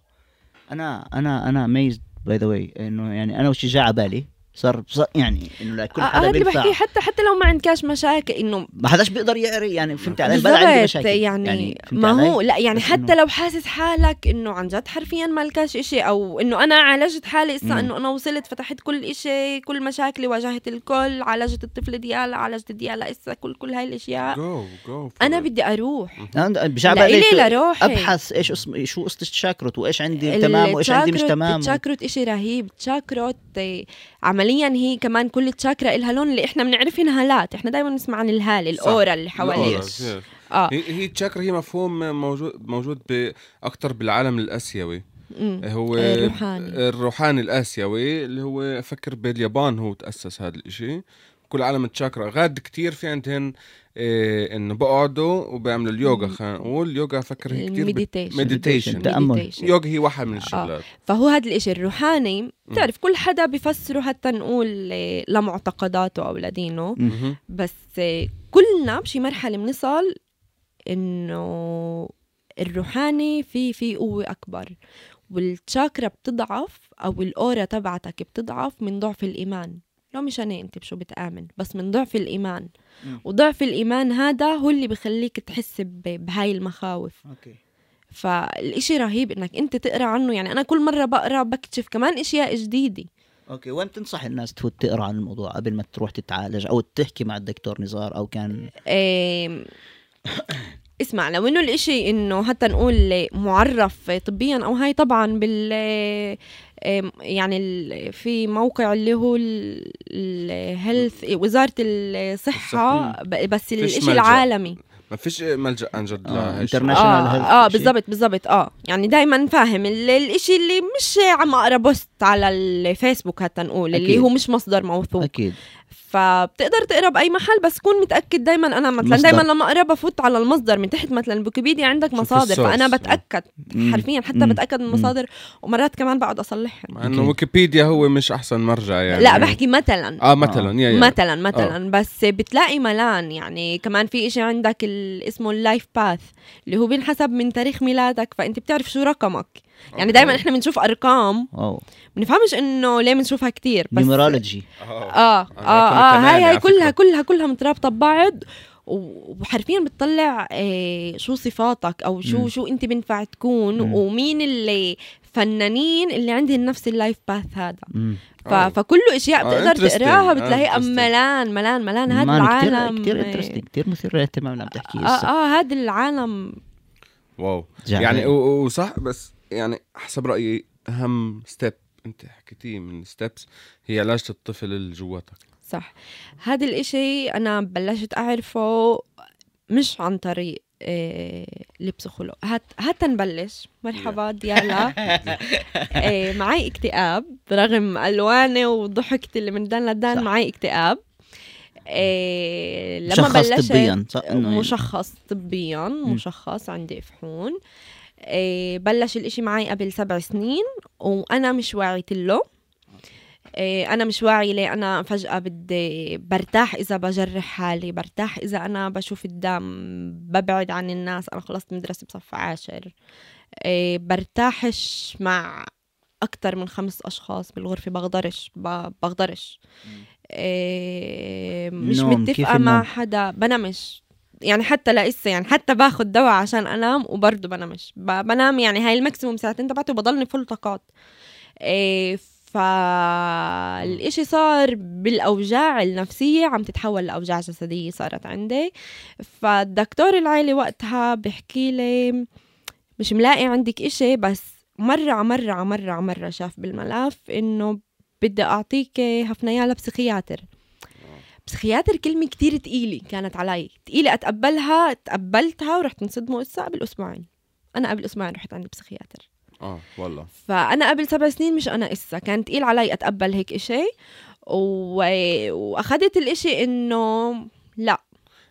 أنا أنا أنا amazed by the way إنه يعني أنا وش جاء على بالي. صار صار يعني إنه لكل آه، حدا اللي بينفع بحكيه حتى حتى لو ما عندكش مشاكل إنه ما حداش بيقدر يقري يعني فهمت علي؟ بلا عندي مشاكل. يعني, فهمت ما؟ هو لا يعني حتى إنه- لو حاسس حالك إنه عن جد حرفيا ما لكاش إشي أو إنه أنا عالجت حالي. إسا إنه أنا وصلت فتحت كل إشي كل مشاكلي واجهت الكل عالجت الطفل ديالا عالجت ديالا إسا كل كل هاي الأشياء. جو جو أنا بدي أروح. أنا بجعب عليك لروحي. ابحث إيش اسم شو قصة الشاكروت وإيش عندي تمام وإيش عندي مش تمام. التشاكروت إشي رهيب. التشاكروت آه، عمليا هي كمان كل تشاكرا إلها لون اللي إحنا بنعرفهن هالات إحنا دائما نسمع عن الهالة صح. الأورا اللي حواليه الأورا،. آه هي التشاكرا هي مفهوم موجود موجود أكثر بالعالم الأسيوي أمم. هو الروحاني. الروحاني الأسيوي اللي هو أفكر باليابان هو تأسس هذا الإشي كل عالم التشاكرا غاد كتير في عندهن إيه إنه بقعدوا وبيعملوا اليوغا خلينا نقول اليوغا أفكر هي كتير ال meditation. meditation تأمل. يوغا هي واحد من الشغلات. فهو هذا الإشي الروحاني بتعرف كل حدا بيفسره حتى نقول آه، لمعتقداته أو لدينه. بس آه، كلنا بشي مرحلة بنصل إنه الروحاني في في قوة أكبر. والتشاكرا بتضعف أو ال aura تبعتك بتضعف من ضعف الإيمان. لو مشان أنت بشو بتآمن بس من ضعف الإيمان. وضعف الإيمان هذا هو اللي بخليك تحس بهاي المخاوف. أوكي. فالإشي رهيب إنك أنت تقرأ عنه يعني أنا كل مرة بقرأ بكتشف كمان إشياء جديدة. أوكي. وين بتنصح الناس تفوت تقرأ عن الموضوع قبل ما تروح تتعالج أو تحكي مع الدكتور نزار أو كان؟ إيه اسمع لو إنه الإشي إنه حتى نقول معرف طبيا أو هاي طبعا بال يعني ال- في موقع اللي هو ال health وزارة الصحة ب- بس ملجأ. العالمي ما فيش ملجأ عن جد آه، international آه, health آه. بالضبط بالضبط آه يعني دائما فاهم ال- الاشي اللي مش عم أقرأ post على الفيسبوك حتى نقول اللي أكيد. هو مش مصدر موثوق أكيد فبتقدر تقرا باي محل بس كون متأكد دائما أنا مثلا. دائما لما اقرا بفوت على المصدر من تحت مثلا ويكيبيديا عندك مصادر. فأنا بتأكد مم. حرفيا حتى مم. بتأكد من. المصادر ومرات كمان بقعد اصلحهم مع إنه. ويكيبيديا هو مش أحسن مرجع يعني لا بحكي مثلا آه مثلا يا يا مثلا مثلا بس بتلاقي ملان يعني كمان في إشي عندك ال- اسمه ال life path اللي هو بينحسب من تاريخ ميلادك فأنت بتعرف شو رقمك يعني دائما إحنا بنشوف أرقام أوه بنفهمش إنه ليه بنشوفها كتير بس numerology آه آه آه, آه هاي هاي على كلها. كلها كلها مترابطة ببعض وحرفيا بتطلع آه شو صفاتك أو شو مم. شو أنت بينفع تكون مم. ومين اللي فنانين اللي عندهم نفس ال life path هذا. ف... آه. فكله أشياء آه، بتقدر. تقراها آه، بتلاقيها interesting. ملان ملان ملان هذا العالم كتير آه، interesting كثير مثير للاهتمام اللي عم تحكيه آه آه هذا العالم واو جعان. يعني وصح بس يعني حسب رأيي أهم step أنت حكيتيه من ال steps هي علاجة الطفل اللي جواتك. صح. هذا الإشي أنا بلشت أعرفه مش عن طريق إيه البسيكولوج هات هات نبلش مرحبا ديالا. إيه معي اكتئاب رغم ألواني وضحكتي اللي من دان لدان صح. معي اكتئاب. إيه لما مشخص بلشت طبياً، صح؟ إنه يعني- مشخص طبيا مشخص عندي فحون. إيه بلش الإشي معي قبل سبع سنين وأنا مش واعية له إيه أنا مش واعي ليه أنا فجأة بدي برتاح إذا بجرح حالي برتاح إذا أنا بشوف الدم ببعد عن الناس أنا خلصت مدرسة بصف عاشر. إيه برتاحش مع أكثر من خمس أشخاص بالغرفة بقدرش بقدرش مش متفقة مع؟ حدا بنامش. يعني حتى لسه يعني حتى باخد دواء عشان أنام وبرضه بنامش. بنام يعني هاي الماكسيموم ساعتين تبعته وبضلني فل طاقات. إيه فالإشي صار بالأوجاع النفسية عم تتحول لأوجاع جسدية صارت عندي. فالدكتور العائلي وقتها بحكي لي مش ملاقي عندك إشي بس مرة مرة مرة مرة شاف بالملف إنه بدي أعطيك هفنية لبسيخياتر بسيخياتر كلمة كتير تقيلة كانت علي. تقيلة أتقبلها تقبلتها ورحت انصدمه إسا قبل أسبوعين أنا قبل أسبوعين رحت عند بسيخياتر آه والله. فأنا قبل سبع سنين مش أنا إسا. كان تقيل علي أتقبل هيك إشي. و... واخدت الإشي إنه لا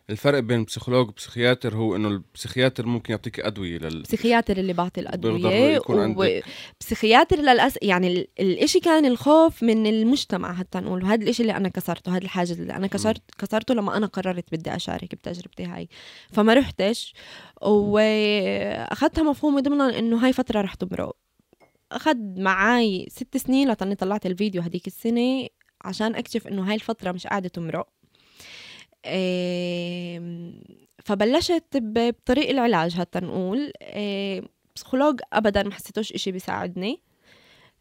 الفرق بين بسيكولوج وبسيخياتر هو إنه البسيخياتر ممكن يعطيك أدوية لل بسيخياتر اللي بعطي الأدوية يكون عندك- بسيخياتر للأس يعني ال- الإشي كان الخوف من المجتمع حتى نقول هذا الإشي اللي أنا كسرته هذا الحاجز اللي أنا كسرت كسرته لما أنا قررت بدي أشارك بتجربتي هاي. فما رحتش واخذتها مفهومي ضمنا إنه هاي فترة رح تمرق أخذ معي ست سنين لتاني طلعت الفيديو هديك السنة عشان اكتشف إنه هاي الفترة مش قاعدة تمرق. فبلشت ب- بطريق العلاج حتى نقول. آم، بسيكولوج ابدا ما حسيتوش إشي بيساعدني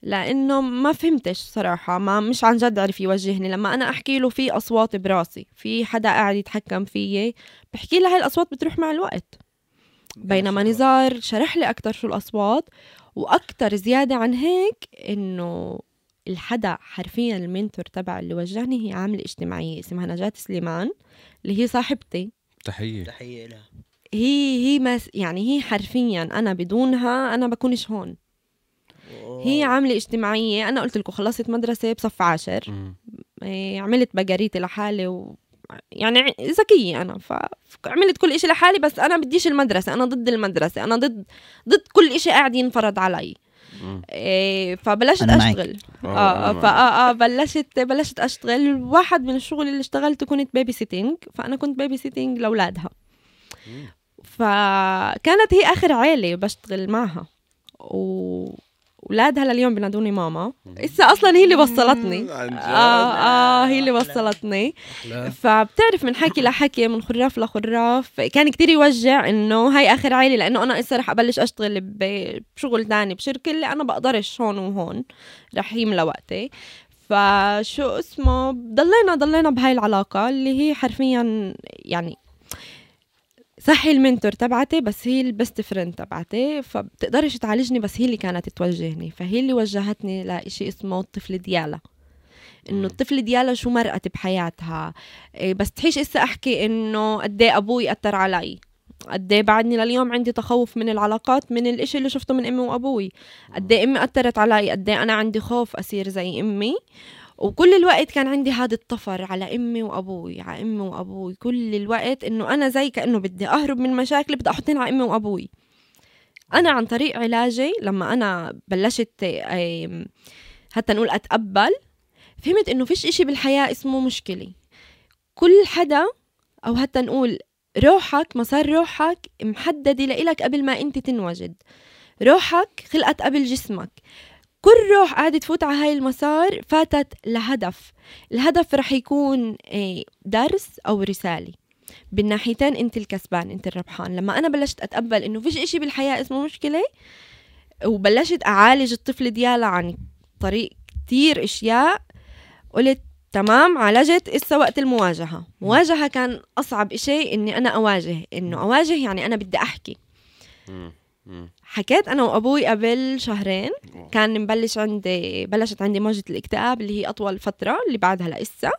لأنه ما فهمتش صراحة ما مش عن جد عرف يوجهني. لما أنا أحكي له في أصوات براسي في حدا قاعد يتحكم فيي بحكي له هاي الأصوات بتروح مع الوقت. بينما نزار شرح لي أكثر شو الأصوات وأكثر زيادة عن هيك إنه الحدا حرفيا المنتور تبع اللي وجهني هي عامله اجتماعية اسمها نجاة سليمان اللي هي صاحبتي. تحية. تحية لها. هي هي مس يعني هي حرفيا أنا بدونها أنا بكونش هون. هي عاملة اجتماعية أنا قلت لكم خلصت مدرسة بصف عاشر. إيه، عملت بقريتي لحالي و يعني ذكية أنا فعملت كل إشي لحالي بس أنا بديش المدرسة أنا ضد المدرسة أنا ضد ضد كل إشي قاعد ينفرض علي. إيه فبلشت أنا معك. أشتغل. آه، آه آه بلشت بلشت أشتغل. واحد من الشغل اللي اشتغلته كنت babysitting فأنا كنت babysitting لاولادها. فكانت هي آخر عيلة بشتغل معها. و اولادها لليوم بنادوني ماما. هسه أصلا هي اللي وصلتني. جد؟ آه آه هي اللي وصلتني. فبتعرف من حكي لحكي من خراف لخراف. كان كتير يوجع إنه هاي آخر عيلة لأنه أنا هسه رح أبلش أشتغل بشغل تاني بشركة اللي أنا بقدرش هون وهون. رح يملى وقتي فشو اسمه ضلينا ضلينا بهاي العلاقة اللي هي حرفيا يعني صحي ال mentor تبعتي بس هي ال best friend تبعتي فبتقدرش تعالجني بس هي اللي كانت توجهني فهي اللي وجهتني لإشي اسمه الطفل ديالا. إنه الطفل ديالا شو مرقت بحياتها؟ إيه بس تحيش إسا أحكي إنه قد إيه أبوي اثر علي؟ قد إيه بعدني لليوم عندي تخوف من العلاقات من الإشي اللي شفته من أمي وأبوي؟ قد إيه أمي أثرت علي؟ قد إيه أنا عندي خوف أصير زي أمي؟ وكل الوقت كان عندي هذا الطفر على أمي وأبوي على أمي وأبوي. كل الوقت إنه أنا زي كأنه بدي أهرب من مشاكلي بدي أحطين على أمي وأبوي. أنا عن طريق علاجي لما أنا بلشت حتى نقول أتقبل فهمت إنه فيش إشي بالحياة اسمه مشكلة. كل حدا أو حتى نقول روحك مسار روحك محددة لإلك قبل ما أنت تنوجد. روحك خلقت قبل جسمك. كل روح قاعدة تفوت على هاي المسار فاتت لهدف. الهدف رح يكون إيه، درس أو رسالة. بالناحيتين أنت الكسبان أنت الربحان. لما أنا بلشت أتقبل إنه فيش إشي بالحياة اسمه مشكلة وبلشت أعالج الطفل ديالا عن طريق كتير أشياء قلت تمام عالجت إسا وقت المواجهة. مواجهة كان أصعب إشي إني أنا أواجه. إنه أواجه يعني أنا بدي. مم. حكيت أنا وأبوي قبل شهرين كان مبلش عندي بلشت عندي موجة الاكتئاب اللي هي أطول فترة اللي بعدها لإسا.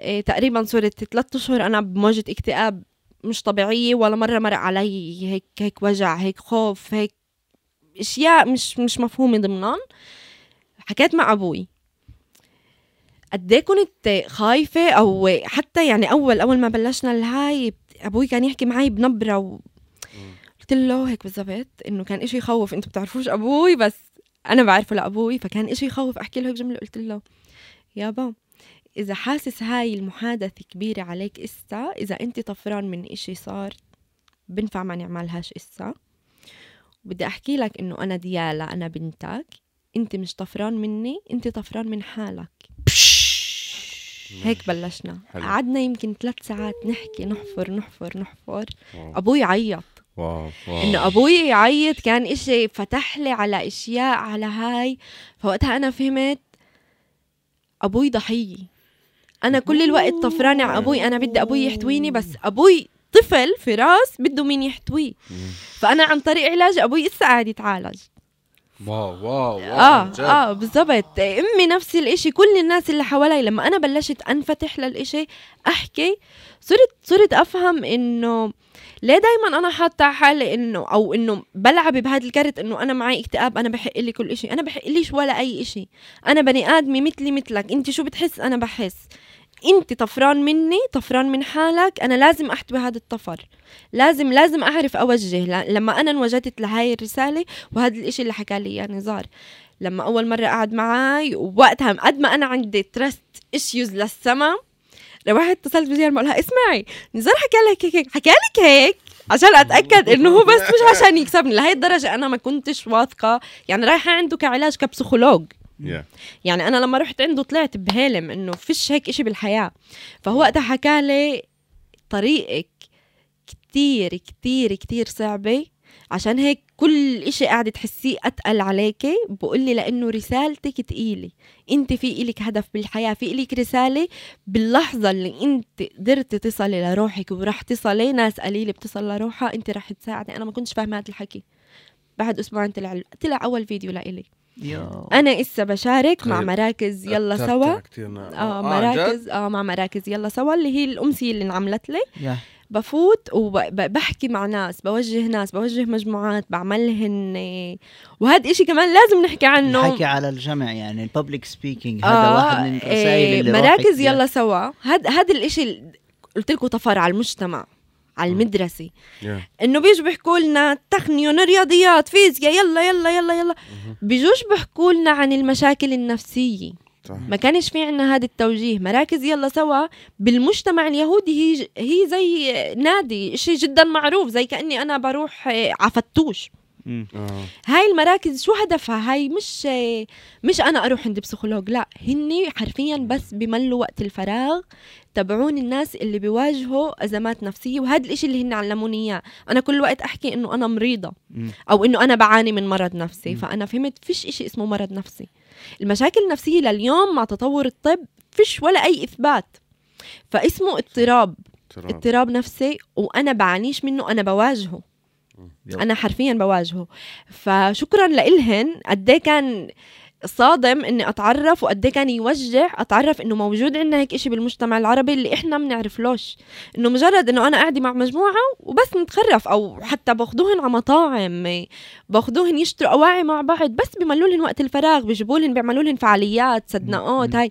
إيه تقريبا صرت ثلاثة أشهر أنا بموجة اكتئاب مش طبيعية ولا مرة مرق علي هيك هيك وجع هيك خوف هيك أشياء مش مش مفهومة ضمنهم. حكيت مع أبوي. قد إيه كنت خايفة أو حتى يعني أول أول ما بلشنا الهاي أبوي كان يحكي معي بنبرة و... قلت له هيك بالضبط إنه كان إشي يخوف أنتوا بتعرفوش أبوي بس أنا بعرفه لأبوي فكان إشي يخوف أحكي له هيك جملة قلت له يابا إذا حاسس هاي المحادثة كبيرة عليك إسا إذا أنت طفران من إشي صار بنفع ما نعملهاش إسا. بدي أحكي لك إنه أنا ديالا أنا بنتك أنت مش طفران مني أنت طفران من حالك. هيك بلشنا. قعدنا يمكن ثلاث ساعات نحكي نحفر نحفر نحفر. واو. أبوي عيط. واو واو. إنه أبوي يعيط كان إشي فتح لي على أشياء على هاي. فوقتها أنا فهمت أبوي ضحية. أنا كل الوقت طفرانة على أبوي. أنا بدي أبوي يحتويني بس أبوي طفل في راس بده مين يحتويه. فأنا عن طريق علاج أبوي لسه قاعد يتعالج. واو واو واو آه جد. آه بالضبط. أمي نفس الإشي. كل الناس اللي حوالي لما أنا بلشت أنفتح للإشي أحكي صرت صرت أفهم إنه ليه دايما أنا حاطة حالي إنه أو إنه بلعب بهذا الكرت إنه أنا معي اكتئاب أنا بحق لي كل إشي. أنا بحق ليش ولا أي إشي. أنا بني آدمي مثلي مثلك. أنت شو بتحس؟ أنا بحس. أنت طفران مني طفران من حالك. أنا لازم احتوي هذا الطفر. لازم لازم أعرف أوجه. لما أنا انوجدت لهاي الرسالة وهذا الإشي اللي حكى لي إياه نزار. لما أول مرة قعد معي ووقتها قد ما أنا عندي trust issues للسما روحت اتصلت بزيار بقولها اسمعي نزار حكى لك هيك هيك حكى لك هيك عشان أتأكد إنه هو بس مش عشان يكسبني. لهي الدرجة أنا ما كنتش واثقة يعني رايحة عنده كعلاج ك psychologue. Yeah. يعني أنا لما رحت عنده طلعت بهالم إنه فيش هيك إشي بالحياة. فهو وقتها حكى لي طريقك كتير كتير كتير صعبة. عشان هيك كل إشي قاعدة تحسيه أتقل عليكي. بقول لي لأنه رسالتك تقيلة. أنت في إلك هدف بالحياة في إلك رسالة باللحظة اللي أنت قدرت تصلي لروحك ورح تصلي. ناس قليلة بتصل لروحها أنت رح تساعدي. أنا ما كنتش فاهمة هذا الحكي. بعد أسبوعين طلع طلع أول فيديو لإلي. يا. أنا إسا بشارك مع طيب. مراكز يلا سوا. نا- آه مراكز آه مع مراكز يلا سوا اللي هي الامسيه اللي انعملت لي. yeah. بفوت وبحكي مع ناس بوجه ناس بوجه مجموعات بعملهن آه، وهذا إشي كمان لازم نحكي عنه. الحكي على الجمع يعني ال public speaking هذا واحد من الرسائل إيه، اللي مراكز يلا سوا. هذا هذا الإشي اللي قلت لكم طفر على المجتمع على المدرسة. Yeah. إنه بيجوا بيحكوا لنا تقنيون رياضيات فيزياء يلا يلا يلا يلا. بيجوش بيحكوا لنا عن المشاكل النفسية. صح. ما كانش في عنا هذا التوجيه مراكز يلا سوا بالمجتمع اليهودي هي هي زي نادي شيء جدا معروف زي كأني أنا بروح آه، عفتوش. آه. هاي المراكز شو هدفها هاي مش آه، مش أنا أروح عند بسيكولوج لا هني حرفيا بس بملوا وقت الفراغ تبعون الناس اللي بيواجهوا أزمات نفسية وهذا الإشي اللي هن علموني إياه أنا كل وقت أحكي إنه أنا مريضة مم. أو إنه أنا بعاني من مرض نفسي. فأنا فهمت فيش إشي اسمه مرض نفسي المشاكل النفسية لليوم مع تطور الطب فيش ولا أي إثبات. فاسمه اضطراب. ترى. اضطراب نفسي وأنا بعانيش منه أنا بواجهه. أنا حرفيا بواجهه. فشكرا لإلهن قد إيه كان صادم إني أتعرف وقد إيه كان يوجع أتعرف إنه موجود عندنا هيك إشي بالمجتمع العربي اللي إحنا بنعرفلوش إنه مجرد إنه أنا قاعدة مع مجموعة وبس نتخرف أو حتى باخذوهن على مطاعم باخذوهن يشتروا أواعي مع بعض بس بملوا لهم وقت الفراغ بيجيبوا لهم بيعملوا لهم فعاليات سدناءات هاي.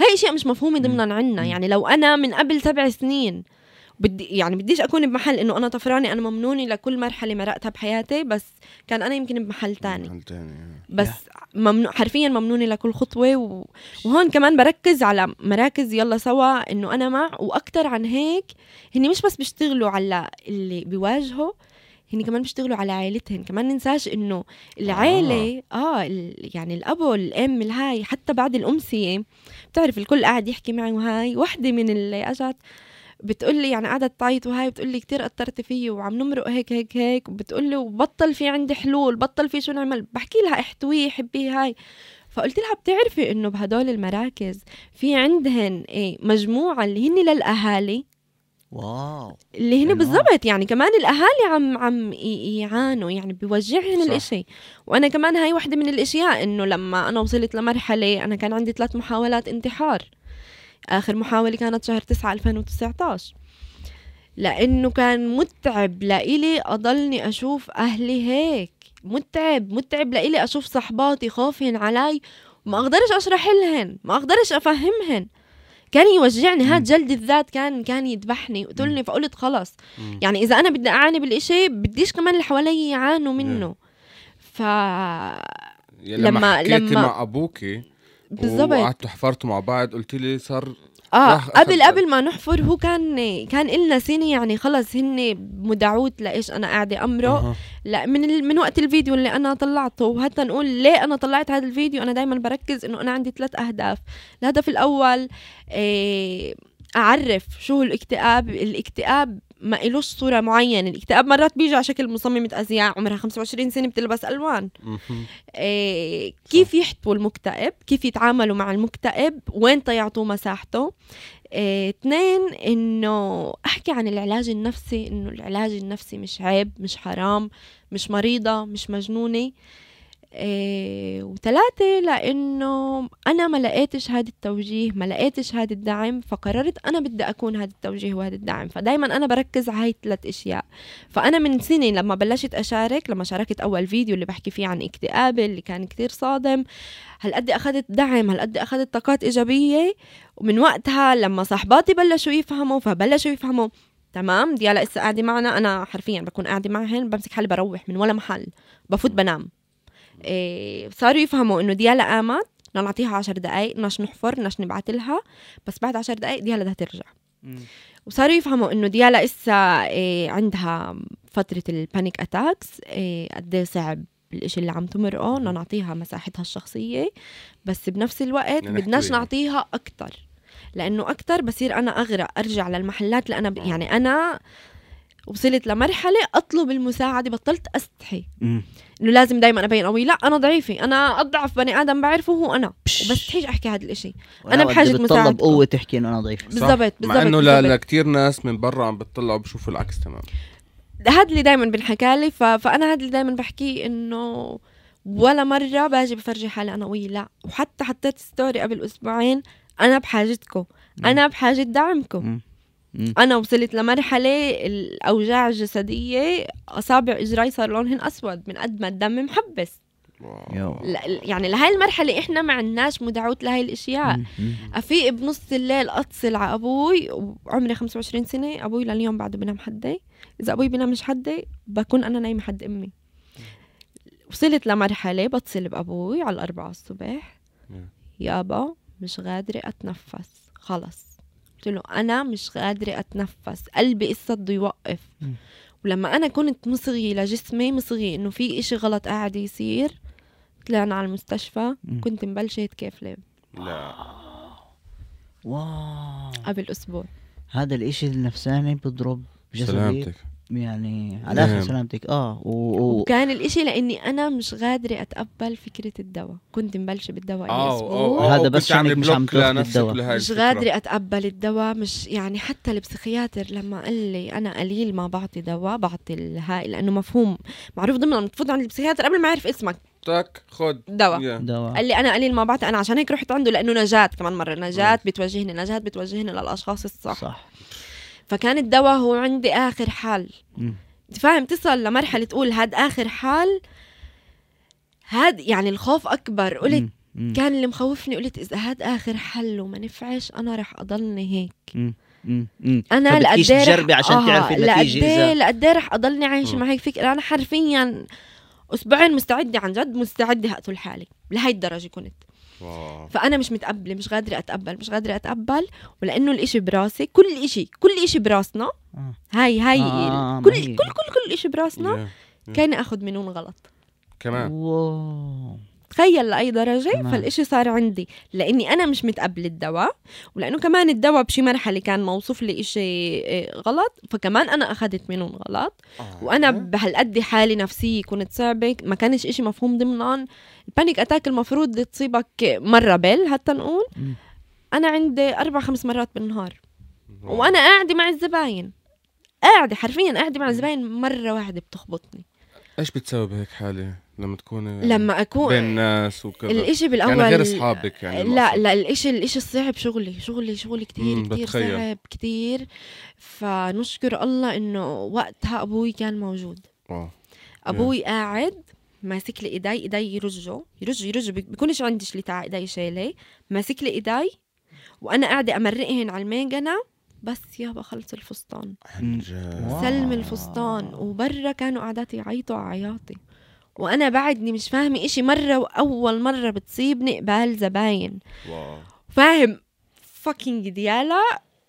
هاي إشياء مش مفهومة ضمنا عنا. يعني لو أنا من قبل سبع سنين بدي يعني بديش أكون بمحل إنه أنا طفراني أنا ممنوني لكل مرحلة مرقتها بحياتي بس كان أنا يمكن بمحل تاني. محل تاني آه. بس ممنوع حرفيا ممنوني لكل خطوة و... وهون كمان بركز على مراكز يلا سوا إنه أنا مع وأكثر عن هيك هني مش بس بيشتغلوا على اللي بيواجهوا هني كمان بيشتغلوا على عائلتهن كمان ننساش إنه العيلة آه, ال- يعني الأب والأم الهاي حتى بعد الأمسية بتعرف الكل قاعد يحكي معي وهاي وحدة من اللي أجت بتقول لي يعني قعدت تعيط وهاي بتقول لي كثير اثرت فيه وعم نمرق هيك هيك هيك وبتقول لي وبطل في عندي حلول بطل في شو نعمل. بحكي لها احتويه حبيه هاي. فقلت لها بتعرفي إنه بهدول المراكز في عندهن إيه مجموعة اللي هن للأهالي. واو. اللي هن. بالضبط يعني كمان الأهالي عم عم يعانوا يعني بيوجعهم. الإشي. وأنا كمان هاي وحدة من الأشياء إنه لما أنا وصلت لمرحلة أنا كان عندي ثلاث محاولات انتحار. آخر محاولة كانت شهر 9 2019 لأنه كان متعب لإلي أضلني أشوف أهلي هيك. متعب متعب لإلي أشوف صحباتي خوفهن علي وما أقدرش اشرح لهن ما أقدرش أفهمهن. كان يوجعني هاد جلد الذات كان كان يذبحني. وقتلني فقلت خلص. يعني إذا أنا بدي أعاني بالإشي بديش كمان اللي حوالي يعانوا منه. ف لما لما- حكيتي لما- مع أبوكي بالضبط. وقعدتوا حفرتوا مع بعض قلت لي صار آه قبل قبل ما نحفر هو كان كان إلنا سنة يعني خلص هن مدعوت لإيش أنا قاعدة امره أها. لا من ال... من وقت الفيديو اللي أنا طلعته وحتى نقول ليه أنا طلعت هذا الفيديو أنا دائما بركز إنه أنا عندي ثلاث أهداف. الهدف الأول إيه أعرف شو هو الاكتئاب. الاكتئاب ما إلوش صورة معينة. الاكتئاب مرات بيجي على شكل مصممة أزياء عمرها 25 سنة بتلبس ألوان. إيه كيف يحتووا المكتئب؟ كيف يتعاملوا مع المكتئب؟ وين يعطوه مساحته؟ إيه، اثنين إنه أحكي عن العلاج النفسي إنه العلاج النفسي مش عيب مش حرام مش مريضة مش مجنونة. إيه وثلاثة لأنه أنا ما لقيتش هذا التوجيه ما لقيتش هذا الدعم فقررت أنا بدي أكون هذا التوجيه وهذا الدعم. فدايما أنا بركز على هاي الثلاث أشياء. فأنا من سنة لما بلشت أشارك لما شاركت أول فيديو اللي بحكي فيه عن اكتئابي اللي كان كتير صادم هالقد أخذت دعم؟ هالقد أخذت طاقات إيجابية؟ ومن وقتها لما صاحباتي بلشوا يفهموا فبلشوا يفهموا. تمام؟ دي هلا قاعدة معنا أنا حرفيا بكون قاعدة معهن بمسك حالي بروح من ولا محل بفوت بنام. إيه صاروا يفهموا إنه ديالا قامت بدنا نعطيها عشر دقايق بدناش نحفر بدناش نبعت لها بس بعد عشر دقايق ديالا بدها ترجع مم. وصاروا يفهموا إنه ديالا إسا إيه عندها فترة ال panic attacks إيه قد إيه صعب بالإشي اللي عم تمرقه بدنا نعطيها مساحتها الشخصية بس بنفس الوقت بدناش. نعطيها أكتر لأنه أكتر بصير أنا أغرق أرجع للمحلات اللي أنا ب... يعني أنا وصلت لمرحلة أطلب المساعدة بطلت أستحي مم. إنه لازم دايما أبين قوي لا أنا ضعيفة أنا أضعف بني آدم بعرفه هو أنا وبستحيش أحكي هذا الإشي أنا وقت بحاجة بتطلب. قوة تحكي إنه أنا ضعيف صح. بالضبط بالضبط مع انه لكتير ناس من برا عم بتطلعوا بشوفوا العكس تمام هذا اللي دائما بنحكى لي ف... فأنا هذا اللي دائما بحكيه إنه ولا مرة باجي بفرجي حالي أنا قوية لا وحتى حطيت ستوري قبل أسبوعين أنا بحاجتكم أنا بحاجة دعمكم. أنا وصلت لمرحلة الأوجاع الجسدية أصابع اجراي صار لونهن أسود من قد ما الدم محبس. يعني لهي المرحلة إحنا ما عندناش مدعوت لهي الأشياء. افيق بنص الليل أتصل على أبوي وعمري 25 سنة أبوي لليوم بعده بنام حدي. إذا أبوي بنام مش حدي بكون أنا نايمة حد أمي. وصلت لمرحلة بتصل بأبوي على الأربعة الصبح. يابا مش قادره أتنفس. خلص. قلت له أنا مش قادرة أتنفس قلبي قصة بده يوقف. ولما أنا كنت مصغي لجسمي مصغي إنه في إشي غلط قاعد يصير طلعنا على المستشفى. كنت مبلشة كيف ليه لا. واو. قبل أسبوع. هذا الإشي النفساني بضرب جسدي. سلامتك. يعني على آخر نعم. سلامتك. آه و... و... وكان الإشي لأني أنا مش قادرة أتقبل فكرة الدواء. كنت مبلشة بالدواء آه آه هذا هذا بس عامل عشانك مش عم الدواء. مش الفكرة. قادرة أتقبل الدواء مش يعني حتى البسيخياتر لما قال لي أنا قليل ما بعطي دواء بعطي الهاي لأنه مفهوم معروف ضمن لما تفوت عند البسيخياتر قبل ما يعرف اسمك. تك خد. دواء. يا. دواء. قال لي أنا قليل ما بعطي أنا عشان هيك رحت عنده لأنه نجاة كمان مرة. نجاة بتوجهني نجاة بتوجهني للأشخاص الصح. صح. فكان الدواء هو عندي آخر حل. انت فاهم تصل لمرحلة تقول هاد آخر حال هاد يعني الخوف أكبر قلت مم. كان اللي مخوفني قلت إذا هاد آخر حل وما نفعش أنا رح أضلني هيك مم. مم. مم. أنا لقد تجربي عشان تعرفي النتيجة إذا- لقد رح أضلني عايشة. مع هيك فكرة أنا حرفيا أسبوعين مستعدة عن جد مستعدة اقتل حالي لهي الدرجة كنت واو. فأنا مش متقبلة مش قادرة أتقبل مش قادرة أتقبل ولأنه الإشي براسي كل إشي كل إشي براسنا آه. هاي هاي آه، كل ما هي. كل كل كل إشي براسنا يا. كان اخذ منون غلط كمان واو تخيل لأي درجة تمام. فالإشي صار عندي. لأني أنا مش متقبلة الدواء ولأنه كمان الدواء بشي مرحله كان موصوف لي إشي إيه، غلط فكمان أنا أخذت منهم غلط. وأنا بهالقد حالي نفسية كنت صعبة ما كانش إشي مفهوم ضمنهم. البانيك أتاك المفروض تصيبك مرة بل حتى نقول. أنا عندي أربع خمس مرات بالنهار. وأنا قاعدة مع الزباين. قاعدة حرفيا قاعدة مع الزباين مرة واحدة بتخبطني. إيش بتسوي بهيك حالة؟ لما تكوني لما أكون بين ناس وكذا. الإشي بالأول يعني غير أصحابك يعني لا. لا الإشي الإشي الصعب شغلي شغلي شغلي كتير كتير بتخيل. صعب كتير. فنشكر الله إنه وقتها أبوي كان موجود. واو. أبوي قاعد ماسك لي ايدي ايدي يرجوا يرجوا يرجوا بيكونش عندي شلي تاع ايدي شايلة. ماسك لي ايدي وأنا قاعدة أمرقهن على الميجنه بس يابا خلص الفستان. سلم الفستان. وبرا كانوا قعدات يعيطوا على عياطي. وأنا بعدني مش فاهمة إشي مرة وأول مرة بتصيبني قبال زباين. wow. فاهم؟ fucking ديالا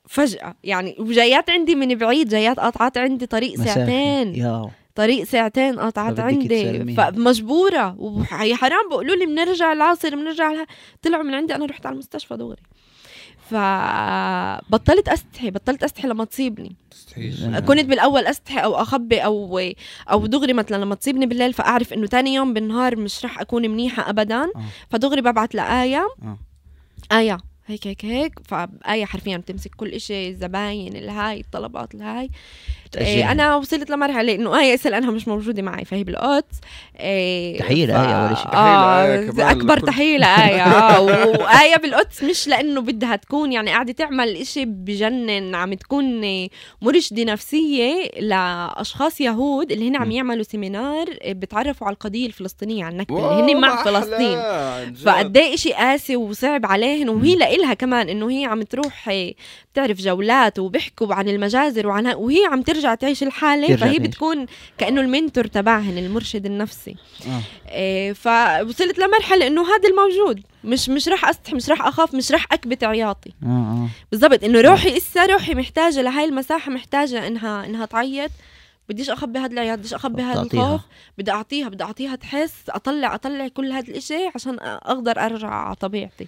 فجأة. يعني وجايات عندي من بعيد جايات قاطعات عندي طريق. ساعتين. يا طريق ساعتين قاطعات فبدك عندي. فمجبورة. وهي حرام بيقولوا لي بنرجع العصر بنرجع لها. طلعوا من عندي أنا رحت على المستشفى دغري. فبطلت أستحي بطلت أستحي لما تصيبني تستحيش. كنت بالأول أستحي أو أخبي أو أو دغري مثلا لما تصيبني بالليل فأعرف إنه تاني يوم بالنهار مش رح أكون منيحة ابدا آه. فدغري ببعت لآية آه. آية هيك هيك هيك فآية حرفيا بتمسك كل إشي الزباين الهاي الطلبات الهاي. إيه أنا وصلت لمرحلة إنه آية اسأل أنها مش موجودة معي فهي بالقدس إيه تحية لآية أول شي. تحية آه أكبر لكل- تحية لآية آه وآية بالقدس مش لأنه بدها تكون يعني قاعدة تعمل إشي بجنن عم تكون مرشدة نفسية لأشخاص يهود اللي هن عم. يعملوا seminar بتعرفوا على القضية الفلسطينية على النكبة wow، اللي هن مع فلسطين. فقد إيه شيء قاسي وصعب عليهن وهي لإلها كمان إنه هي عم تروح بتعرف جولات وبيحكوا عن المجازر وعن وهي عم ترجع تعيش الحالة ترجع فهي تعيش. بتكون كأنه المنتور تبعهن المرشد النفسي آه. إيه فوصلت لمرحلة إنه هذا الموجود مش مش رح استحي مش رح أخاف مش رح أكبت عياطي آه. آه. بالضبط إنه روحي إسا روحي محتاجة لهاي المساحة محتاجة انها إنها تعيط بديش أخبي هذا العياط بديش أخبي هذا. الخوف بدي أعطيها بدي أعطيها تحس اطلع أطلع كل هذا الإشي عشان أقدر أرجع على طبيعتي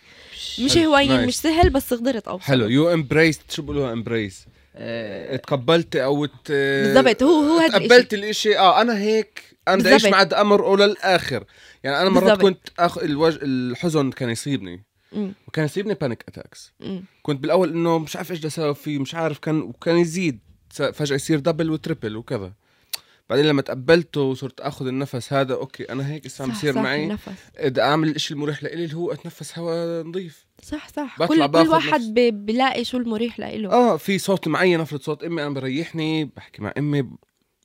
مش nice. مش سهل بس قدرت أوصل حلو you embraced شو بقولوا embrace آه، تقبلت أو ت... بالضبط. هو هو هذا تقبلت الإشي. آه أنا هيك. أنا بدي أعيش. مع هذا أمر وللاخر يعني أنا مرات. كنت اخ الوج... الحزن كان يصيبني. مم. وكان يصيبني panic attacks مم. كنت بالأول إنه مش عارف إيش بدي أسوي فيه مش عارف كان وكان يزيد. فجأة يصير double و triple وكذا. بعدين لما تقبلته وصرت آخذ النفس هذا okay أنا هيك يصير صح معي. النفس. بدي أعمل الشيء المريح لإلي اللي هو أتنفس هواء نظيف. صح صح. بطلع كل كل واحد بلاقي شو المريح لإله. آه في صوت معين أفرض صوت إمي أنا بريحني بحكي مع إمي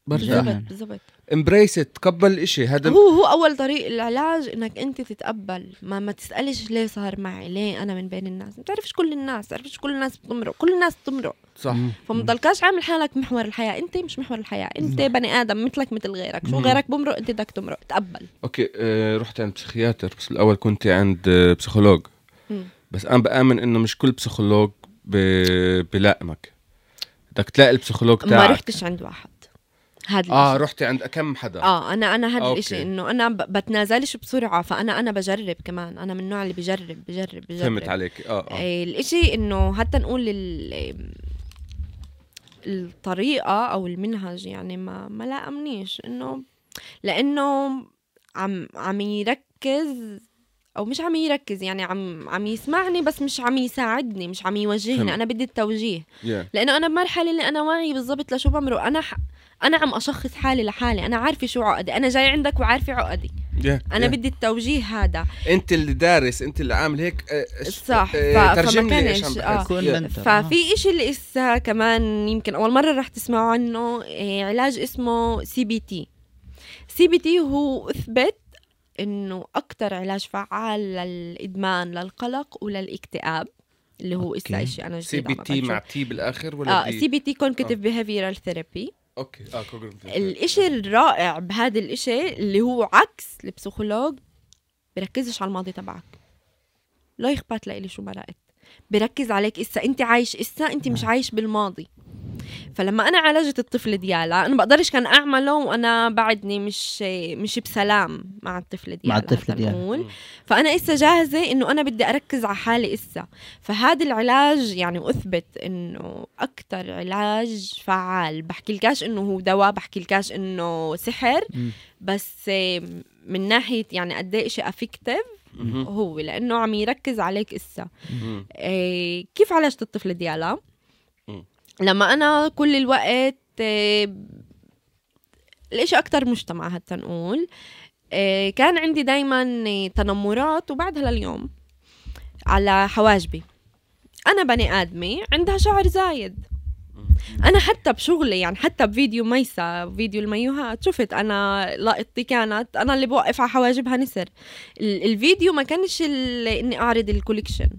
برجع. بالضبط بالضبط. embrace تقبل الإشي. هذا هو هو أول طريق العلاج إنك أنت تتقبل. ما ما تسألش ليه صار معي ليه أنا من بين الناس؟ ما بتعرفش كل الناس بتعرفش كل الناس بتمرق. كل الناس بتمرق. صح. فما تضلكاش عامل حالك محور الحياة. انت مش محور الحياة. انت بني آدم مثلك مثل غيرك. شو مم. غيرك بمرق انت بدك تمرق. تقبل. okay آه رحت عند פסיכיאטר. بس الأول كنت عند آه، פסיכולוג مم. بس أنا بآمن إنه مش كل פסיכולוג. بلائمك. بدك تلاقي ال פסיכולוג متاعك. رحتش عند واحد. هذا آه. رحتي عند كم حدا. آه أنا أنا هذا. الشيء إنه أنا ب- بتنازلش بسرعة. فأنا أنا بجرب كمان. أنا من النوع اللي بجرب بجرب بجرب. فهمت عليك. آه آه. آه، الإشي إنه حتى نقول ال- الطريقة أو المنهج يعني ما ما لائمنيش إنه لإنه عم عم يركز أو مش عم يركز يعني عم عم يسمعني بس مش عم يساعدني مش عم يوجهني. أنا بدي التوجيه yeah. لإنه أنا بمرحلة اللي أنا واعي بالضبط لشو بمرق أنا ح... أنا عم أشخص حالي لحالي أنا عارفة شو عقدي أنا جاي عندك وعارفة عقدي yeah. أنا yeah. بدي التوجيه هذا أنت اللي دارس أنت اللي عامل هيك آه، صح، آه، ف- ترجم لي إيش آه. آه. ففي إشي اللي إسا كمان يمكن أول مرة رح تسمعوا عنه إيه، علاج اسمه سي بي تي سي بي تي هو أثبت إنه أكتر علاج فعال للإدمان للقلق وللاكتئاب اللي هو okay. إشي أنا CBT. مع T بالآخر ولا آه D؟ CBT cognitive behavioral therapy okay. آه cognitive. الإشي الرائع بهذا الإشي اللي هو عكس ال פסיכולוג بركزش على الماضي تبعك. לא אכפת לי شو مرقت. بركز عليك إسا أنت عايش إسا أنت مش عايش بالماضي. فلما أنا عالجت الطفل ديالا أنا بقدرش كان أعمله وأنا بعدني مش مش بسلام مع الطفل ديالا مع الطفل ديالا. فأنا إسا جاهزة إنه أنا بدي أركز على حالي إسا فهذا العلاج يعني أثبت إنه أكتر علاج فعال بحكي لكاش إنه هو دواء بحكي لكاش إنه سحر. بس من ناحية يعني قد إيه إشي أفكتيف مهم. هو لأنه عم يركز عليك إسا مم. آه، كيف عالجت الطفل ديالا. لما أنا كل الوقت آه، الإشي أكتر مجتمع حتى نقول آه، كان عندي دايما تنمرات وبعدها لليوم على حواجبي. أنا بني آدمة عندها شعر زايد. أنا حتى بشغلي يعني حتى بفيديو ميسا فيديو الميوهات شفت أنا لقطتي كانت أنا اللي بوقف على حواجبها نسر. ال- الفيديو ما كانش إني أعرض الكوليكشن.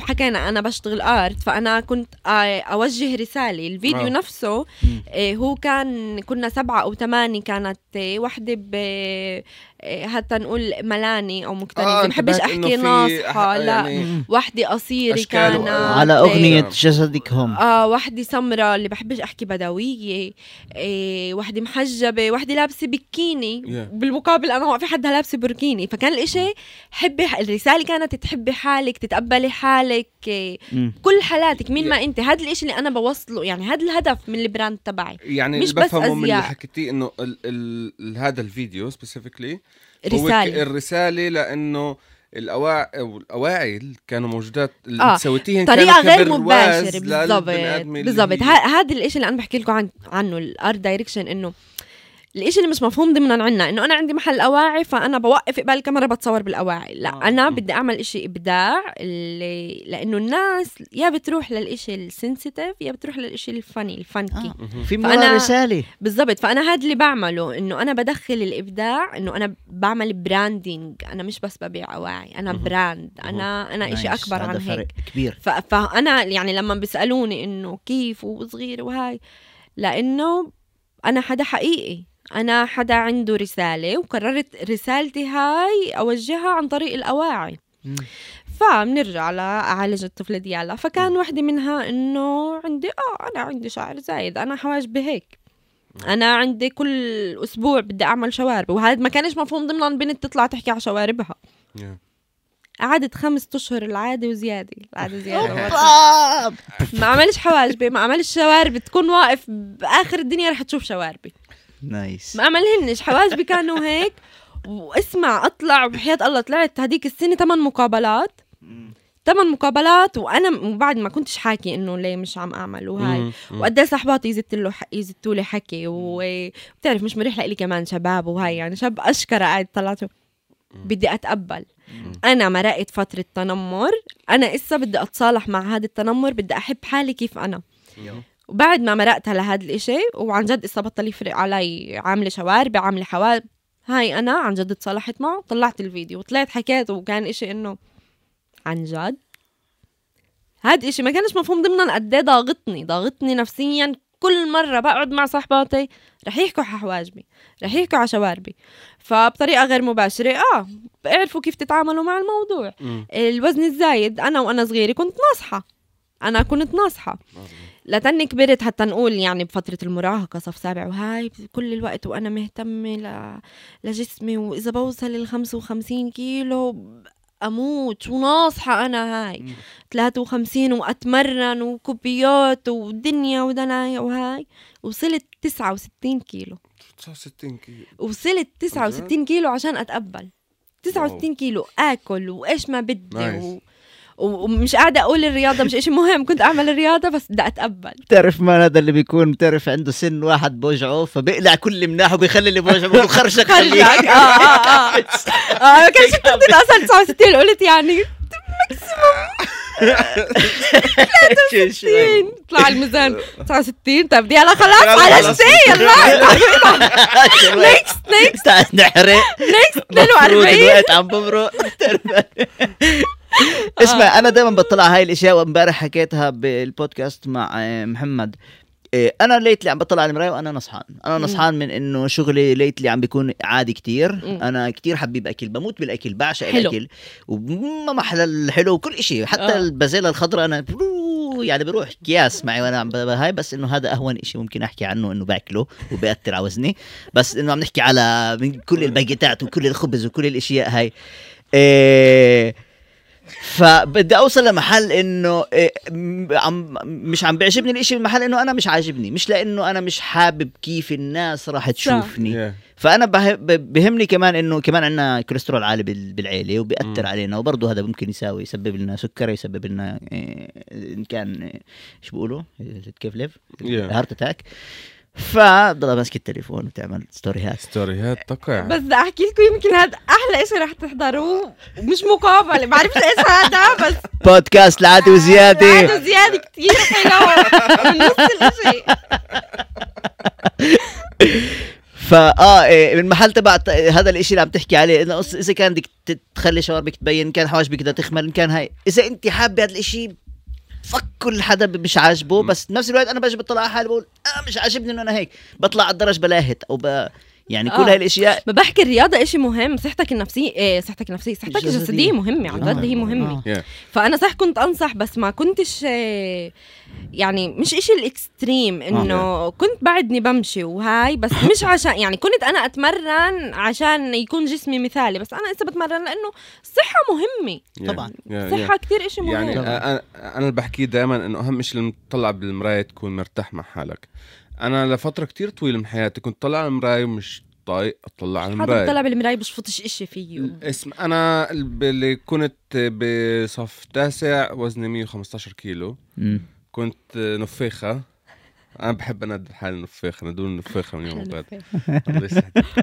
حكينا أنا بشتغل ارت فأنا كنت آه، أوجه رسالة الفيديو آه. نفسه. آه، هو كان كنا سبعة أو ثمانية كانت آه، وحده حتى نقول ملاني أو مكتنزه آه، ما بحبش أحكي في ناصحه أح- لا. يعني. وحدة قصيرة كانت. على آه، أغنية جسدك هم آه وحدة سمراء اللي بحبش أحكي بدوية. إيه وحدة محجبة وحدة لابسة بكيني. Yeah. بالمقابل أنا واقفه حدها لابسة burkini. فكان الإشي حبي الرسالة كانت تحبي حالك تتقبلي حالك. إيه. كل حالاتك مين Yeah. ما أنت. هذا الإشي اللي أنا بوصله. يعني هذا الهدف من ال brand تبعي. يعني مش اللي بس بفهمه من اللي. حكيتيه إنه ال ال ال هذا الفيديو specifically رساله الرسالة. لأنه الأواعي كانوا موجودات اللي آه، سويتيهن طريقة كانوا غير للبني بالضبط. بالضبط. هذا الإشي اللي أنا بحكي لكم عن عنه ال art direction إنه الإشي اللي مش مفهوم ضمنا عنا إنه أنا عندي محل أواعي فأنا بوقف قبال الكاميرا بتصور بالأواعي لا آه. أنا م. بدي أعمل إشي إبداع اللي لأنه الناس يا بتروح للإشي ال sensitive يا بتروح للإشي الفني ال funky آه. في فأنا- رسالة بالضبط فأنا هذا اللي بعمله إنه أنا بدخل الإبداع إنه أنا بعمل branding أنا مش بس ببيع أواعي أنا مهم. brand أنا أنا إشي nice. أكبر هذا عن فرق هيك كبير ف- فأنا يعني لما بيسألوني إنه كيف وصغير وهاي لأنه أنا حدا حقيقي أنا حدا عنده رسالة وقررت رسالتي هاي أوجهها عن طريق الأواعي. مم. فبنرجع لأعالج الطفلة ديالا. فكان وحدة منها إنه عندي آه أنا عندي شعر زايد أنا حواجبي هيك أنا عندي كل أسبوع بدي أعمل شوارب وهذا ما كانش مفهوم ضمن البنت تطلع تحكي على شواربها. Yeah. قعدت خمس أشهر العادة وزيادة العادة زياده. ما عملش حواجبي ما عملش شوارب تكون واقف بآخر الدنيا رح تشوف شواربي. نايس ما عملهنش حواجبي كانوا هيك. واسمع اطلع وبحياة الله طلعت هذيك السنة ثمان مقابلات. ثمان مقابلات وأنا وبعد ما كنتش حاكي إنه ليه مش عم أعمل وهاي. وقد إيه صحباتي يزت له يزتوا لي حكي وبتعرف مش مريح لي كمان شباب وهاي يعني شاب اشكر قاعد طلعته بدي أتقبل. أنا مرقت فترة تنمر. أنا إسا بدي أتصالح مع هذا التنمر بدي أحب حالي كيف أنا. وبعد ما مرقت على هذا الإشي وعن جد اسا بطل يفرق علي عاملة شواربي عاملة حوارب هاي أنا عن جد تصالحت معه طلعت الفيديو وطلعت حكيت وكان إشي إنه عن جد. هاد إشي ما كانش مفهوم ضمنا قد إيه ضاغطني ضاغطني نفسيا. كل مرة بقعد مع صحباتي رح يحكوا على حواجبي رح يحكوا على شواربي. فبطريقة غير مباشرة آه بيعرفوا كيف تتعاملوا مع الموضوع. مم. الوزن الزايد أنا وأنا صغيرة كنت ناصحة. أنا كنت ناصحة. لتني كبرت حتى نقول يعني بفترة المراهقة صف سابع وهاي كل الوقت وأنا مهتمة ل... لجسمي وإذا بوصل ال 55 كيلو أموت وناصحة أنا هاي. 53 وأتمرن وكوبيات ودنيا ودنايا وهاي. وصلت 69 كيلو. 69 كيلو. وصلت 69 كيلو عشان أتقبل. 69 كيلو آكل وإيش ما بدي نايس. و... ومش قاعدة أقول الرياضة مش إشي مهم كنت أعمل الرياضة بس بدي أتقبل. بتعرف ما هذا اللي بيكون؟ بتعرف عنده سن واحد بوجعه فبيقلع كل مناحه وبيخلي اللي بوجعه بيقول خرشك خرجك خليه آه آه آه. آه كان شفت بدي اصل 69 قلت يعني شو- 60 طلع الميزان. 69 طب يلا خلاص على. شيء يلا. next next تعال نحرق. next مفروض 42 الوقت عم بمرق. اسمع أنا دائما بطلع هاي الأشياء وامبارح حكيتها بالبودكاست مع آه، محمد. إيه، أنا ليتلي عم بطلع على المراية وأنا نصحان. أنا نصحان من إنه شغلي ليتلي عم بيكون عادي كتير. مم. أنا كتير حبيب أكل بموت بالأكل بعشق حلو. الأكل وما محل الحلو وكل إشي. حتى آه. البازيلا الخضراء أنا يعني بروح اكياس معي وأنا عم هاي بس إنه هذا أهون إشي ممكن أحكي عنه إنه باكله وبأثر على وزني. بس إنه عم نحكي على من كل الباجيتات وكل الخبز وكل الأشياء هاي. إيه فبدي أوصل لمحل إنه إيه عم مش عم بيعجبني الإشي بالمحل إنه أنا مش عاجبني مش لإنه أنا مش حابب كيف الناس راح تشوفني. فأنا بهمني كمان إنه كمان عندنا كوليسترول عالي بال- بالعيلة وبيأثر. علينا وبرضه هذا ممكن يساوي يسبب لنا سكري يسبب لنا إيه، إن كان إيش بيقولوا كيف ليف. heart attack فضل ماسك التليفون وتعمل ستوريات ستوريات تقع بس بدي أحكي لكم يمكن هذا أحلى شيء رح تحضروه ومش مقابلة ما بعرفش إيش هذا بس بودكاست العادي وزيادة. هذا زياده كثير حلو من نص الإشي. فآه إيه، من محل تبع هذا الإشي اللي عم تحكي عليه إنه إذا كان بدك تخلي شواربك تبين كان حواجبك بدها تخمل كان هاي إذا أنت حابة هذا الإشي فك كل حدا مش عاجبه بس بنفس الوقت أنا بجي بطلع على حالي بقول آه مش عاجبني إنه أنا هيك. بطلع على الدرج بلاهت أو ب... يعني كل آه. هاي الاشياء ما بحكي الرياضة إشي مهم صحتك النفسية إيه صحتك النفسية صحتك الجسدية. الجسدية مهمة عن جد هي مهمة آه. Yeah. فأنا صح كنت أنصح بس ما كنتش يعني مش إشي الإكستريم إنه كنت بعدني بمشي وهاي بس مش عشان يعني كنت أنا أتمرن عشان يكون جسمي مثالي بس أنا لسه بتمرن لأنه الصحة مهمة Yeah. طبعاً. Yeah, yeah. الصحة كتير إشي مهم يعني طبعاً. أنا أنا اللي بحكيه دائما إنه أهم شيء لما تطلع بالمراية تكون مرتاح مع حالك أنا لفترة كتير طويلة من حياتي كنت طلع على المراية ومش طايق أطلع على حدا المراية. طلع بالمراية بشفطش إشي فيه اسم أنا اللي كنت بصف تاسع وزني 115 كيلو. مم. كنت نفيخه أنا بحب أنادي حالي نفيخه ندول نفيخه من يوم يسعدك.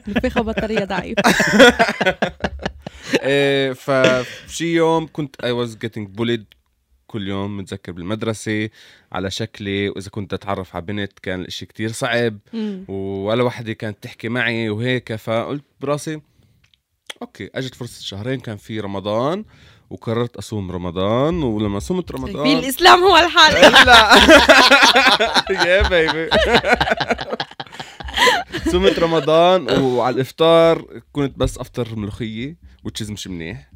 نفيخة بطارية ضعيفة. إيه، فشي يوم كنت I was getting bullied كل يوم متذكر بالمدرسة على شكلي وإذا كنت أتعرف على بنت كان الإشي كتير صعب مم. ولا وحدة كانت تحكي معي وهيك فقلت براسي okay أجت فرصة شهرين كان في رمضان وقررت أصوم رمضان ولما صمت في رمضان الإسلام هو الحل لا. يا baby صمت رمضان وعلى الإفطار كنت بس أفطر ملوخية و cheese مش منيح.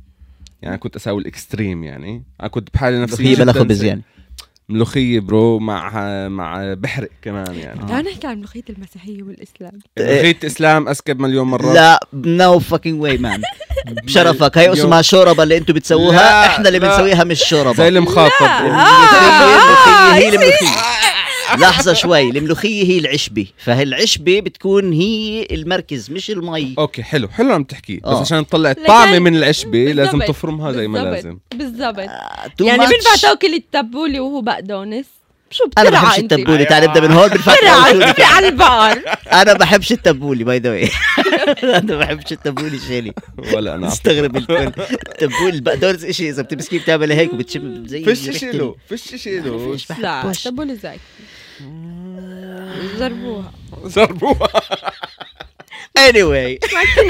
يعني كنت أساوي ال extreme يعني. أنا كنت بحالي نفسي هي بلا خبز. يعني. ملوخية bro مع مع بحرق كمان يعني. تعال نحكي عن ملوخية المسيحية والإسلام. ملوخية إسلام اسكب مليون مره لا no fucking way man بشرفك هي اسمها شوربة اللي أنتم بتسووها لا، إحنا اللي. بنسويها مش شوربة. زي المخاطب. الملوخية هي الملوخية لحظة شوي الملوخية هي العشبة فهالعشبة بتكون هي المركز مش المي. okay حلو حلو عم تحكي. بس آه. عشان تطلع الطعمة من العشبة لازم. تفرمها زي ما. لازم. بالضبط. آه، يعني. بينفع تاكل التبولة وهو بقدونس؟ شو أنا بترعى بحبش أنت؟ التبولة تعال نبدا من هون بنفكر على البقر أنا بحبش التبولة by the way أنا بحبش التبولة شيلي. ولا أنا مستغرب الكل. التبول البقدونس شيء إذا بتمسكيه بتعمل هيك وبتشم زي فيش شيله فيش شيله لا بحبوش. التبولة زاكي جربوها جربوها anyway.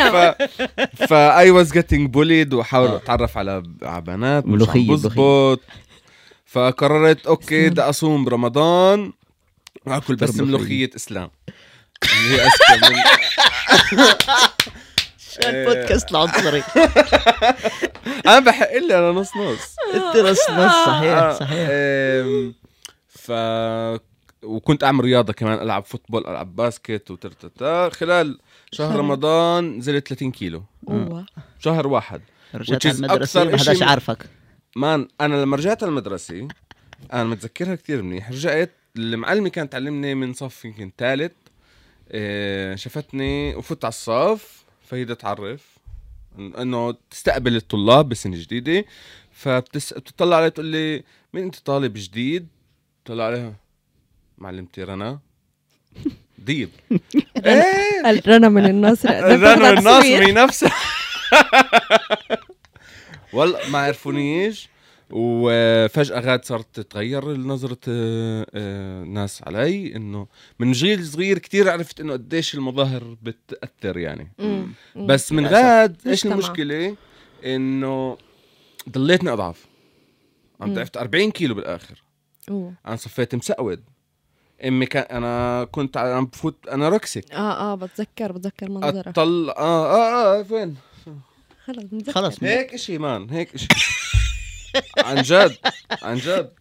ف I was getting bullied واحاول أتعرف على على بنات عم بزبط. فقررت okay بدي أصوم برمضان واكل بس. ملوخية. إسلام. اللي هي أذكى من البودكاست العنصري؟ أنا بحق لي أنا نص نص. انت نص نص صحيح آه، صحيح. آم، ف وكنت أعمل رياضة كمان ألعب football ألعب basket وترتتا خلال شهر. رمضان نزلت 30 كيلو. أوه. شهر واحد. رجعت على أكثر ما حداش عارفك. man أنا لما رجعت على المدرسة أنا متذكرها كثير منيح. رجعت المعلمة كانت تعلمني من صف يمكن ثالث إيه شافتني وفت على الصف فهي بدها تعرف إنه تستقبل الطلاب بسنه جديدة. فبتس... بتطلع علي تقول لي مين أنت طالب جديد؟ طلع عليها معلمتي رنا ديب. إيه. رنا من النصر. رنا الناصري نفسها والله ما عرفونيش. وفجأة غاد صارت تتغير نظرة آه، آه، الناس علي إنه من جيل صغير كتير عرفت إنه قديش المظاهر بتأثر يعني. بس من. غاد إيش. المشكلة؟ إنه ضليتني اضعف عم. ضعفت 40 كيلو بالآخر. أوه. أنا صفيت مسقود امي كان أنا كنت عم بفوت أنا ركسك. آه آه بتذكر بتذكر منظرك. اطلع آه آه آه فين؟ خلص بتذكر. خلص هيك إشي مان هيك إشي. عن جد عن جد.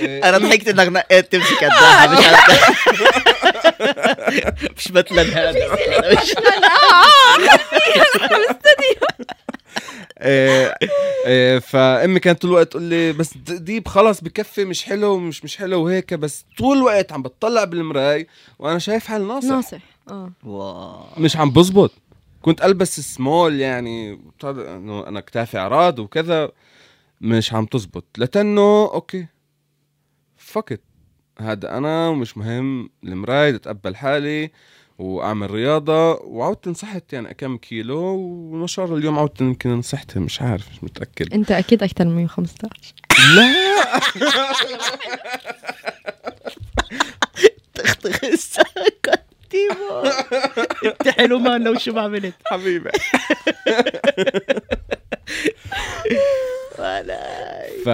إيه، أنا ضحكت إنك نقيت تمسك قدها مش عارف. مش مثلا هذا. مش- إيه، إيه، فأمي كانت طول الوقت تقول لي بس ديب خلص بكفي مش حلو مش مش حلو وهيك. بس طول الوقت عم بتطلع بالمراي وأنا شايف حالي ناصح. ناصح آه. مش عم بزبط. كنت ألبس سمول يعني بتعرف إنه أنا كتافي عراض وكذا مش عم تزبط. لتنه okay. فكت هذا أنا ومش مهم. المراي اتقبل حالي. وأعمل رياضة وعودت انصحت يعني كم كيلو وما شاء الله اليوم عودت يمكن انصحت مش عارف مش متأكد. أنت أكيد أكثر من 115 لا! تختخ الساكت تيمو انت حلو مان لو شو ما عملت. حبيبي. ف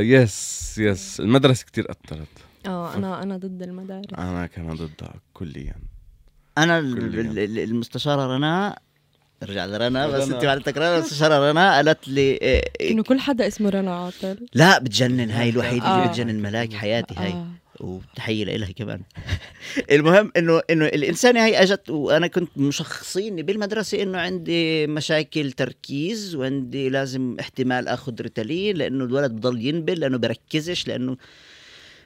yes yes المدرسة كتير أثرت. آه أنا أنا ضد المدارس. أنا كمان ضدها كليا. أنا المستشاره رنا رجع لرنا بس رنا. انت معلتك رنا المستشاره رنا قالت لي إيه، إيه، إنه كل حدا اسمه رنا عاطل لا بتجنن هاي الوحيدة اللي آه. بتجنن ملاك حياتي هاي آه. وتحية لها كمان المهم إنه إنه الإنسانة هي أجت وأنا كنت مشخصيني بالمدرسة إنه عندي مشاكل تركيز وعندي لازم احتمال آخذ ريتالين لأنه الولد بضل ينبل لأنه بركزش لأنه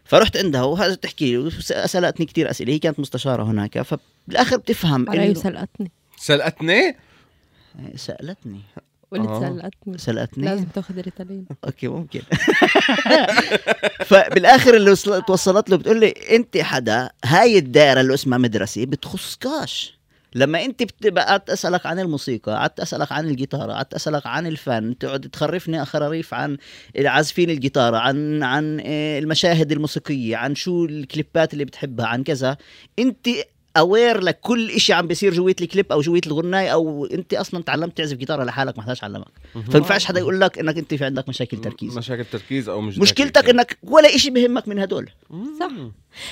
فرحت عندها وهذا تحكي لي سالتني كثير أسئلة هي كانت مستشارة هناك فبالآخر بتفهم علي انه سلقتني سلقتني سألتني. قلت آه. سلقتني سألتني؟ لازم تاخذ ريتالين. okay ممكن. فبالآخر اللي وصل- توصلت له بتقول لي أنت حدا هاي الدائرة اللي اسمها مدرسة بتخصكاش لما انت بتبقى قعدت اسألك عن الموسيقى قعدت اسألك عن الجيتار قعدت اسألك عن الفن تقعد تخرفني خراريف عن عازفين الجيتار عن عن آه، المشاهد الموسيقية عن شو الكليبات اللي بتحبها عن كذا. انت aware لكل إشي عم بيصير جوية الكليب أو جوية الغناية أو انت أصلا تعلمت تعزف جيتار لحالك ما حداش علمك. فما ينفعش حدا يقول لك إنك أنت في عندك مشاكل تركيز. مشاكل تركيز أو مش مشكلتك إنك ولا إشي بهمك من هدول. صح.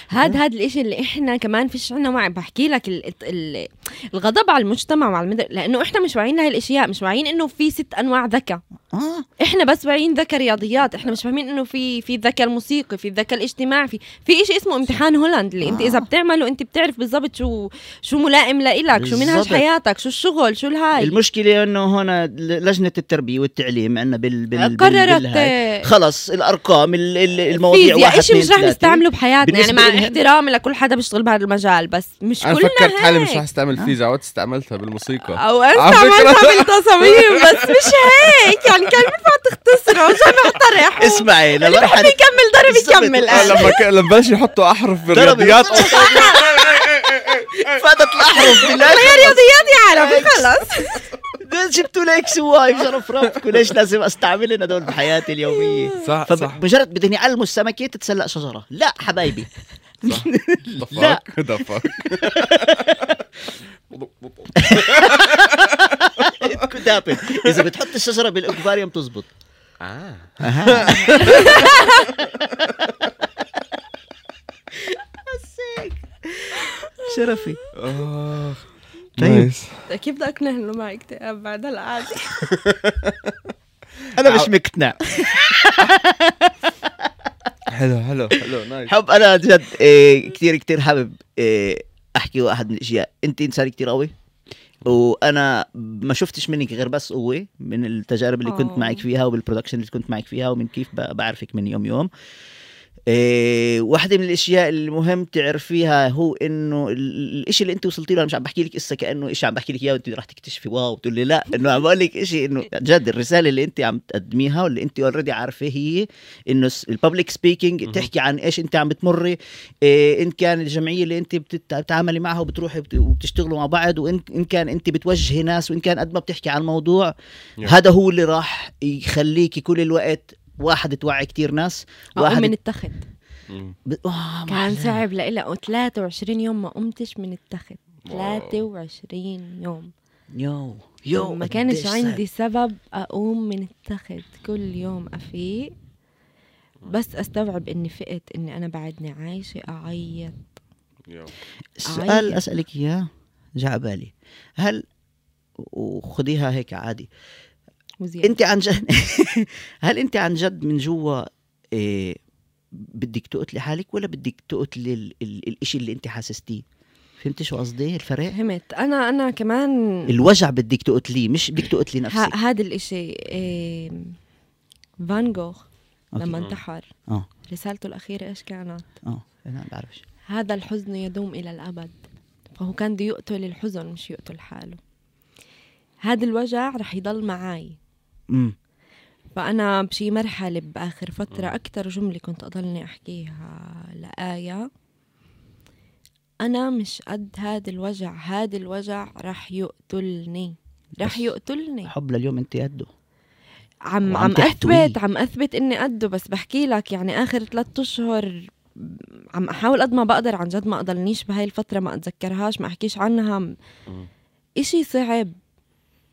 هاد هاد الإشي اللي إحنا كمان فيش عنا وعي. بحكي لك ال ال الغضب على المجتمع وعلى المدر... لأنه إحنا مش واعيين لهي الأشياء. مش واعيين إنه في ست أنواع ذكاء. آه. إحنا بس واعيين ذكاء رياضيات. إحنا مش فاهمين إنه في في الذكاء الموسيقي في الذكاء الاجتماعي في في شيء اسمه امتحان هولاند اللي أنت إذا آه. بتعمله أنت بتعرف بالضبط شو شو ملائم لإلك شو منهج. حياتك شو الشغل شو الهاي. المشكلة إنه هنا لجنة التربية والتعليم عندنا بال بال قررت. خلص الأرقام ال- ال- المواضيع فيزياء واحد اثنين مش رح. نستعمله بحياتنا؟ يعني مع احترامي لكل حدا بيشتغل بهذا المجال بس مش أنا كلنا فكرت حالي مش. رح استعمل فيزياء عودت استعملتها بالموسيقى أو أنا استعملتها بالتصاميم بس مش هيك يعني كان بينفع تختصره مش نقترح اسمعي بحب لمرحله يكمل ضرب. يكمل آه،. لما. لما بلش يحطوا أحرف بالرياضيات فاتت الأحرف بالله يا رياضيات يا عربي خلص جبتوا لي x و y بشرف ربكم ليش لازم استعملهم هدول بحياتي اليومية؟ صح صح. فمجرد بدهم يعلموا السمكه تتسلق شجرة. لا حبايبي. لا. دفاك happen. إذا بتحط الشجرة بالاكفاريوم تزبط. آه. شرفي. آخ. طيب. كيف بدي اقنع انه معي اكتئاب بعد هالقعده أنا مش مقتنع. حلو حلو حلو nice. حب أنا جد إيه كثير كثير حابب إيه أحكي واحد من الأشياء. أنت إنسان كثير قوي وأنا ما شفتش منك غير بس قوة من التجارب اللي كنت آه. معك فيها وبال production اللي كنت معك فيها ومن كيف بعرفك من يوم يوم. إيه واحدة من الأشياء اللي مهم تعرفيها هو إنه ال- الإشي اللي أنت وصلتي له أنا مش عم بحكي لك قصة كأنه شيء عم بحكي لك إياه وأنت رح تكتشفي wow بتقول لي لا إنه عم بقول لك شيء إنه جد الرسالة اللي أنت عم تقدميها واللي أنت already عارفة هي إنه ال public speaking. تحكي عن إيش أنت عم بتمري إيه إن كان الجمعية اللي أنت بتت- بتتعاملي معها وبتروحي بت- وبتشتغلوا مع بعض وان كان أنت بتوجهي ناس وإن كان قد ما بتحكي عن الموضوع Yeah. هذا هو اللي راح يخليكي كل الوقت واحد توعي كتير ناس واحد من التخت. كان. صعب لإلها 23 يوم ما قمتش من التخت. wow. 23 يوم. يو يو ما كانش عندي سبب أقوم من التخت كل يوم أفيق. بس أستوعب إني فقت إني أنا بعدني عايشة أعيط. يو. السؤال عيط. أسألك إياه جاء على بالي. هل وخديها هيك عادي. وزيادة انت عن جد هل انت عن جد من جوا إيه بدك تقتلي حالك ولا بدك تقتلي ال... ال... الإشي اللي انت حاسستيه؟ فهمتي شو قصدي؟ الفرق فهمت. أنا أنا كمان الوجع بدك تقتليه مش بدك تقتلي نفسك. هذا الإشي إيه فان جوخ. لما انتحر. آه. رسالته الأخيرة إيش كانت؟ آه أنا ما بعرفش. هذا الحزن يدوم إلى الأبد. فهو كان بده يقتل الحزن مش يقتل حاله. هذا الوجع رح يضل معي امم فأنا بشي مرحلة بآخر فترة أكتر جملة كنت أضلني أحكيها لآية. أنا مش قد هذا الوجع هذا الوجع رح يقتلني رح يقتلني. حب لليوم أنت قده. عم عم. أثبت عم أثبت إني قده بس بحكي لك يعني آخر ثلاثة أشهر عم أحاول قد ما بقدر عن جد ما أضلنيش بهاي الفترة ما أتذكرهاش ما أحكيش عنها. إشي صعب.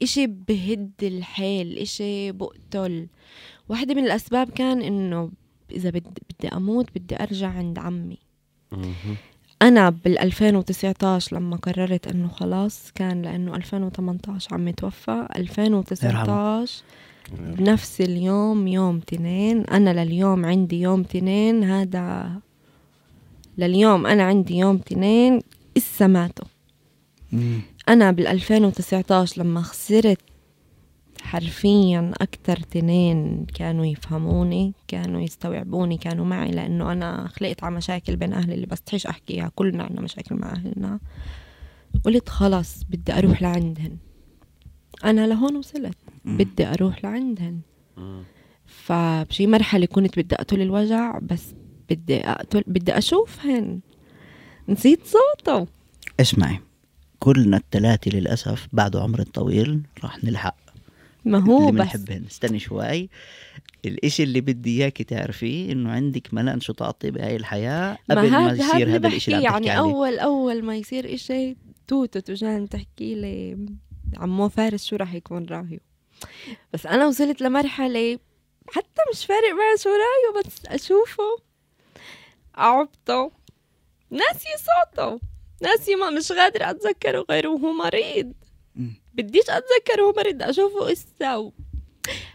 إشي بهد الحيل إشي بقتل. واحدة من الأسباب كان إنه إذا بدي, بدي أموت بدي أرجع عند عمي. أنا بال 2019 لما قررت إنه خلاص كان لإنه 2018 عمي توفى. 2019 بنفس اليوم يوم تنين أنا لليوم عندي يوم تنين هذا لليوم أنا عندي يوم تنين إسا ماتوا. مم. أنا بال 2019 لما خسرت حرفيا أكثر تنين كانوا يفهموني كانوا يستوعبوني كانوا معي لأنه أنا خلقت على مشاكل بين أهلي اللي بستحيش أحكيها. كلنا عندنا مشاكل مع أهلنا. قلت خلص بدي أروح لعندهن. أنا لهون وصلت. بدي أروح لعندهن. فبشي مرحلة كنت بدي أقتل الوجع بس بدي أقتل بدي أشوفهن. نسيت صوته. اسمعي كلنا الثلاثة للأسف بعد عمر طويل راح نلحق. ما هو اللي بس. بنحبهن استني شوي. الإشي اللي بدي اياكي تعرفيه إنه عندك ملان شو تعطي بهاي الحياة قبل ما, هاد يصير هذا الإشي اللي يعني عليه. أول أول ما يصير إشي توتو تجان تحكي لي عمو فارس شو راح يكون رايه. بس أنا وصلت لمرحلة حتى مش فارق معي شو رأيه بس أشوفه أعبطه ناسي صوته. ناسي ما مش قادرة أتذكره غير وهو مريض. بديش أتذكر هو مريض أشوفه إسا و...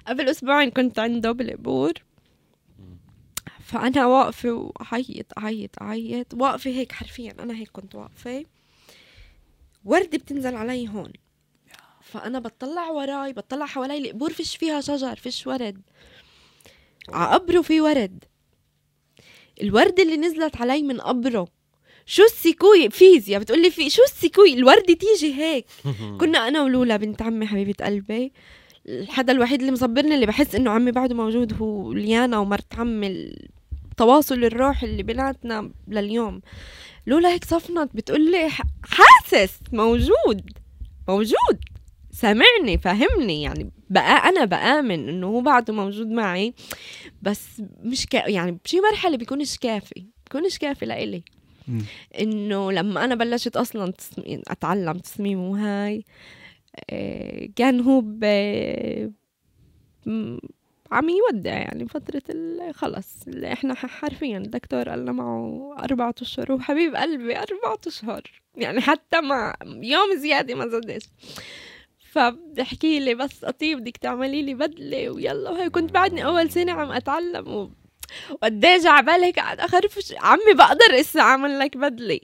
قبل أسبوعين كنت عنده بالعبور فأنا واقفة وأعيط أعيط أعيط. واقفة هيك حرفيا أنا هيك كنت واقفة. وردة بتنزل علي هون. فأنا بطلع وراي بطلع حوالي القبور فيش فيها شجر فيش ورد. عقبره في ورد. الوردة اللي نزلت علي من قبره. شو السيكوي؟ فيزياء بتقولي في شو السيكوي؟ الوردة تيجي هيك. كنا أنا ولولا بنت عمي حبيبة قلبي الحدا الوحيد اللي مصبرني اللي بحس إنه عمي بعده موجود هو ليانا ومرت عمي التواصل الروحي اللي بيناتنا لليوم. لولا هيك صفنت بتقولي ح- حاسس موجود موجود. سامعني فهمني يعني بقى أنا بآمن إنه هو بعده موجود معي. بس مش كا يعني بشي مرحلة بيكونش كافي بيكونش كافي لإلي. إنه لما أنا بلشت أصلا تصميم أتعلم تصميم وهاي آه، كان هو ب عم يودع يعني فترة خلص اللي إحنا حرفيا الدكتور قال معه أربعة أشهر وحبيب قلبي أربعة أشهر يعني حتى مع يوم زيادة ما زادش فبحكي لي بس أطيب بدك تعملي لي بدلة ويلا. وهي كنت بعدني أول سنة عم أتعلم و... وقديش عبالي هيك قاعد أخرفش عمي بقدر إسا أعمل لك بدلة.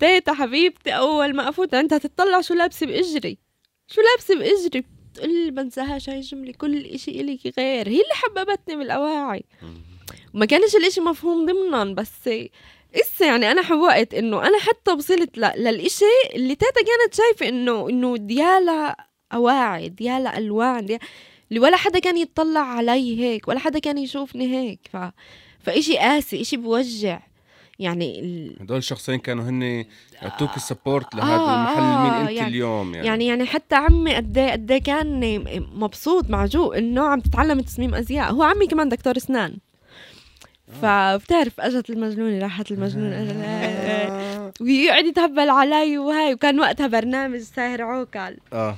تيتا حبيبتي أول ما أفوت أنت هتطلع شو لابسة بإجري. شو لابسة بإجري؟ بتقول لي بنساهاش هاي الجملة كل إشي إلك غير. هي اللي حببتني بالأواعي. وما كانش الإشي مفهوم ضمنا بس إسا يعني أنا حوقت إنه أنا حتى وصلت ل- للإشي اللي تيتا كانت شايفة إنه إنه ديالا أواعي ديالا ألوان دي اللي ولا حدا كان يتطلع علي هيك ولا حدا كان يشوفني هيك. ف... فإشي قاسي إشي بوجع. يعني ال... هدول الشخصين كانوا هن يعطوك ال support لهذا آه، المحل آه، مين أنت يعني- اليوم يعني, يعني يعني حتى عمي قد إيه قد إيه كان مبسوط معجوق إنه عم تتعلم تصميم أزياء. هو عمي كمان دكتور أسنان. فبتعرف إجت المجنونة راحت المجنونة آه. ويقعد يتهبل علي وهاي. وكان وقتها برنامج ساهر عوكل. آه.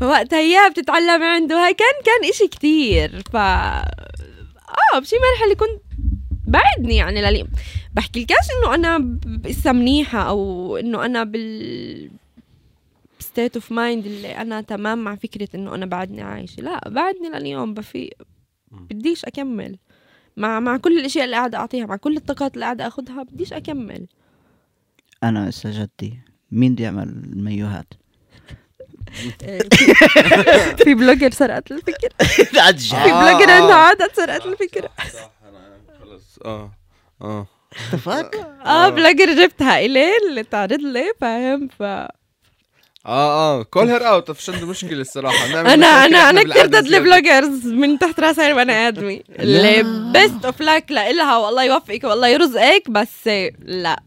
فوقتها اياه بتتعلم عنده. هاي كان كان إشي كتير. ف آه بشي مرحلة كنت بعدني يعني للي بحكي لكاش إنه أنا لسه منيحة أو إنه أنا بال state of mind اللي أنا تمام مع فكرة إنه أنا بعدني عايشة. لا بعدني لليوم بفيق بديش أكمل. مع مع كل الإشياء اللي قاعدة أعطيها مع كل الطاقات اللي قاعدة اخذها بديش أكمل. أنا هسه جدي مين بده يعمل المايوهات؟ في blogger سرقت الفكرة. في blogger عندها عادة سرقت الفكرة. صح أنا خلص. آه آه. اتفق آه blogger جبتها الي اللي تعرض لي فاهم؟ ف آه آه. call her out فيش عندي مشكلة الصراحة. أنا أنا أنا كثير بالعادة ضد. ال bloggers من تحت راس عين بني آدمي. ال best of luck لها والله يوفقك والله يرزقك بس لا.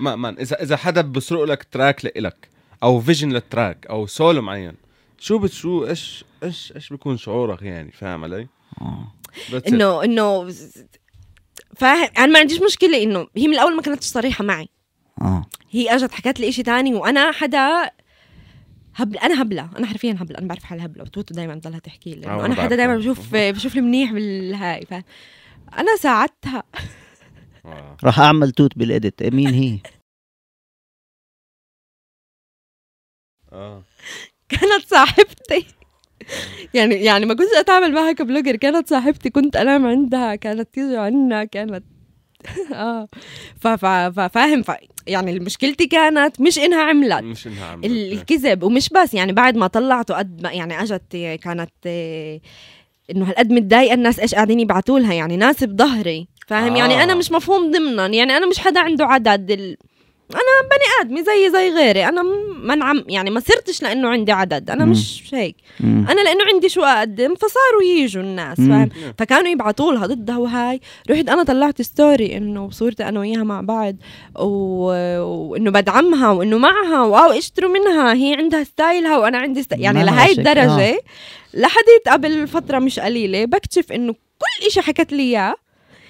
ما man اذا إذا حدا بسرق لك track لإلك. أو vision لل track أو سولو معين. شو بتشو إيش إيش إيش بيكون شعورك يعني؟ فاهم علي؟ آه. انه إنه فاهم أنا ما عنديش مشكلة إنه هي من الأول ما كانتش صريحة معي. آه. هي أجت حكت لي شيء تاني وأنا حدا هبل أنا هبلة. أنا حرفيا هبلة. أنا بعرف حالي هبلة. وتوتو دائما بتضلها تحكي لي. أنا. حدا دائما بشوف بشوف لي منيح بالهاي. ف أنا ساعدتها. راح أعمل توت بال edit. مين هي. آه. كانت صاحبتي. يعني يعني ما كنتش أتعامل معها ك blogger كانت صاحبتي كنت أنام عندها كانت تيجي عندنا كانت آه. ففاهم ف... يعني مشكلتي كانت مش إنها عملت. مش إنها عم ال- الكذب ومش بس يعني بعد ما طلعته قد ما يعني أجت كانت آه، إنه هالقد متضايقة الناس إيش قاعدين يبعتوا لها يعني ناس بظهري فاهم؟ آه. يعني أنا مش مفهوم ضمنا يعني أنا مش حدا عنده عدد ال... أنا بني آدمي زي زي غيري أنا منعم يعني ما صرتش لأنه عندي عدد أنا مم. مش هيك مم. أنا لأنه عندي شو أقدم فصاروا يجوا الناس مم. فاهم. فكانوا يبعتوا لها ضدها وهاي رحت أنا طلعت story إنه بصورتي أنا وياها مع بعض و- وإنه بدعمها وإنه معها wow اشتروا منها هي عندها style ها وأنا عندي style يعني لهي ماشي. الدرجة لحديت قبل فترة مش قليلة بكتشف إنه كل إشي حكت لي إياه.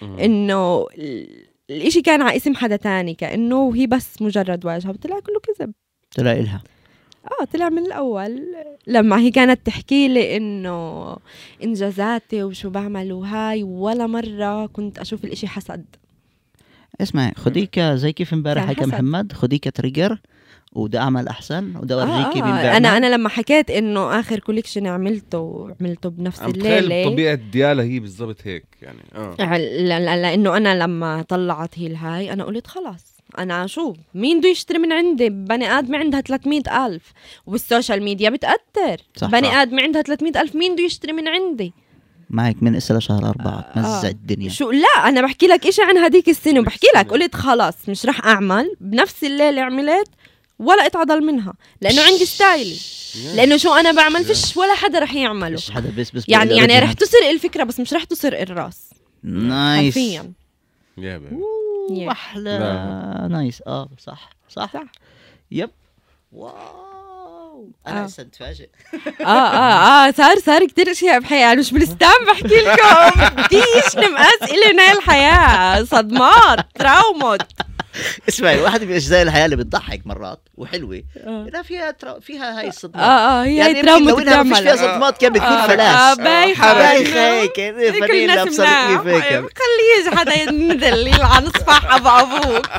إنه الإشي كان على اسم حدا تاني كأنه هي بس مجرد واجهة. طلع كله كذب. طلع إلها. آه طلع من الأول. لما هي كانت تحكي لي إنه إنجازاتي وشو بعمل وهاي ولا مرة كنت أشوف الإشي حسد. اسمعي خديك زي كيف امبارح حكى. محمد خديك trigger. وده أعمل أحسن وده اورجيكي مين آه بيعمل. أنا أنا لما حكيت إنه آخر collection عملته عملته بنفس عم تخيل الليلة طبيعة ديالا هي بالضبط هيك يعني آه لا- لا- لأنه أنا لما طلعت هي الهاي أنا قلت خلاص أنا شو مين بده يشتري من عندي بني آدم عندها 300 ألف وبال social media بتأثر صح. بني صح. آدم عندها 300 ألف مين بده يشتري من عندي معك من إسا لشهر أربعة تمزع آه. الدنيا شو لا أنا بحكي لك إشي عن هديك السنة وبحكي لك السنة. قلت خلاص مش رح أعمل بنفس الليلة عملت ولا اتعضل منها لأنه عندي style. لأنه شو أنا بعمل فيش ولا حدا رح يعمله. مش حدا بس بس يعني يعني رح. تسرق الفكرة بس مش رح تسرق الراس. nice. حرفيا. يا baby. أحلى. نايس. آه صح. صح. صح. يب. واو. أنا آه. هسه متفاجئ. آه آه آه صار صار كثير أشياء بحياتي مش بالستام بحكي لكم. بديش نمقاس الي من هاي الحياة. صدمات. تراومات اسمعي واحدة من أجزاء الحياة اللي بتضحك مرات وحلوة. لا فيها ترا... فيها هاي آه الصدمات. آه هي يعني هي يمكن تراومات لو إنها ما فيش فيها صدمات كان بتكون آه، آه، فلاس بايخة بايخة. إنه هيك كيف مناح هيك. خليش حدا يندل على نصفح أبو أبوك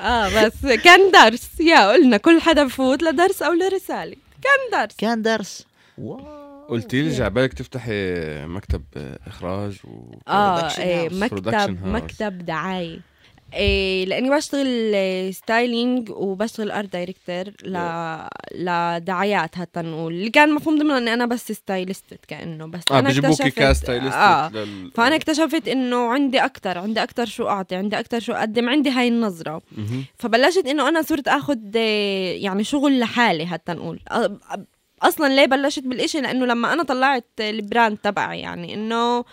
آه بس كان درس. يا قلنا كل حدا بفوت لدرس أو لرسالة. كان درس. كان درس. wow. قلتي لي جعبالك تفتحي مكتب إخراج و آه إيه. Production مكتب. مكتب دعاية. إيه لأني بشتغل آه، styling وبشتغل art director ل... لدعايات حتى نقول اللي كان مفهوم ضمن إني أنا بس stylist كأنه بس آه أنا اكتشفت ك stylist آه لل... فأنا اكتشفت إنه عندي أكتر عندي أكتر شو أعطي عندي أكتر شو أقدم عندي هاي النظرة. فبلشت إنه أنا صرت آخذ يعني شغل لحالي حتى نقول. أصلا ليه بلشت بالإشي؟ لأنه لما أنا طلعت ال brand تبعي يعني إنه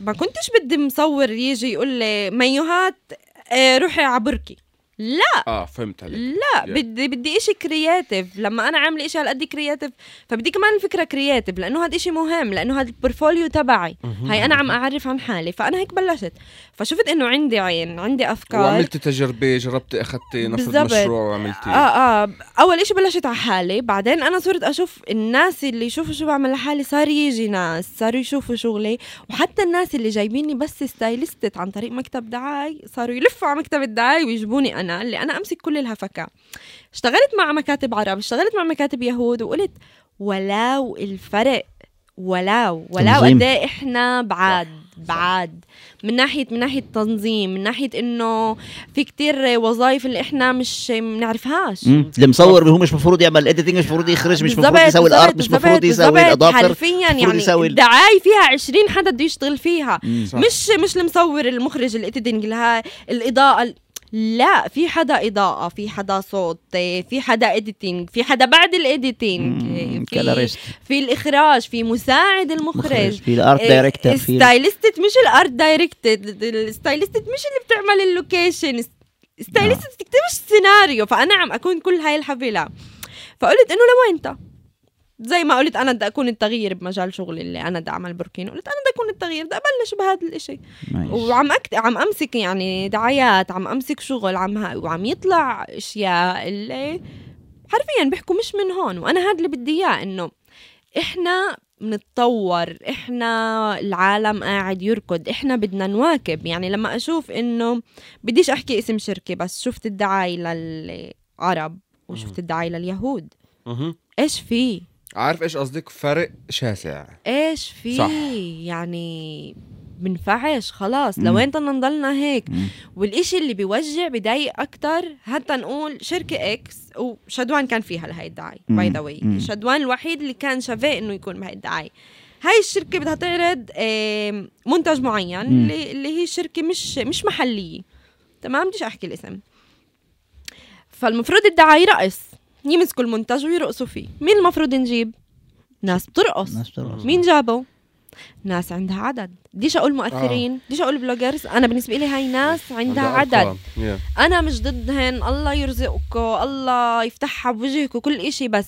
ما كنتش بدي مصور يجي يقول لي مايوهات آه، روحي على بركي. لا. آه فهمت عليك. لا Yeah. بدي بدي إشي creative لما أنا عاملة إشي هالقد creative فبدي كمان الفكرة creative لأنه هذا إشي مهم لأنه هذا ال portfolio تبعي. هاي أنا عم أعرف عن حالي فأنا هيك بلشت. فشفت إنه عندي عين عندي أفكار. وعملتي تجربة جربتي أخذتي بالضبط. مشروع وعملتي آه آه. أول إشي بلشت على حالي بعدين أنا صرت أشوف الناس اللي يشوفوا شو بعمل لحالي صار يجي ناس صاروا يشوفوا شغلي وحتى الناس اللي جايبيني بس ستايلستت عن طريق مكتب دعاي صاروا يلفوا على مكتب الدعاي ويجيبوني أنا اللي أنا أمسك كل الهفكة. اشتغلت مع مكاتب عرب اشتغلت مع مكاتب يهود وقلت ولو الفرق ولو ولو. قد إيه إحنا بعاد بعاد. من ناحيه من ناحية تنظيم من ناحية إنه في كتير وظائف اللي إحنا مش بنعرفهاش. المصور هو مش المفروض يعمل editing مش المفروض يخرج مش المفروض يسوي ال art مش المفروض يسوي. الاضافه حرفيا يعني يسوي ال- الدعاية فيها 20 حدا بده يشتغل فيها. مش مش المصور المخرج ال editing الها الإضاءة ال- لا في حدا إضاءة في حدا صوت في حدا editing في حدا بعد ال editing مم، في في الإخراج في مساعد المخرج في ال art director في stylist مش ال art director ال stylist مش اللي بتعمل ال location stylist بتكتبش سيناريو فأنا عم أكون كل هاي الحفلة. فقلت إنه لوين أنت؟ زي ما قلت أنا بدي أكون التغيير بمجال شغلي اللي أنا بدي أعمل burkini قلت أنا بدي أكون التغيير بدي أبلش بهذا الإشي. nice. وعم أكت... عم أمسك يعني دعايات عم أمسك شغل عم ه... وعم يطلع أشياء اللي حرفيا بيحكوا مش من هون. وأنا هذا اللي بدي إياه إنه إحنا بنتطور إحنا العالم قاعد يركض إحنا بدنا نواكب. يعني لما أشوف إنه بديش أحكي اسم شركة بس شفت الدعاية للعرب وشفت الدعاية لليهود. إيش في؟ عارف إيش قصدك فرق شاسع إيش في صح. يعني بنفعش خلاص. لوين بدنا نضلنا هيك مم. والإشي اللي بيوجع بضايق أكتر حتى نقول شركة X وشدوان كان فيها لهي الدعاية. by the way. شدوان الوحيد اللي كان شافيه إنه يكون بهي الدعاية هاي الشركة بدها تعرض منتج معين. اللي, اللي هي شركة مش مش محلية تمام بديش أحكي الاسم فالمفروض الدعاية رقص يمسكوا المنتج ويرقصوا فيه مين المفروض نجيب ناس بترقص ناس ترقص. مين جابه؟ ناس عندها عدد بديش أقول مؤثرين بديش أقول bloggers أنا بالنسبة لي هاي ناس عندها عدد. Yeah. أنا مش ضدهن. الله يرزقكم الله يفتحها بوجهكم كل إشي. بس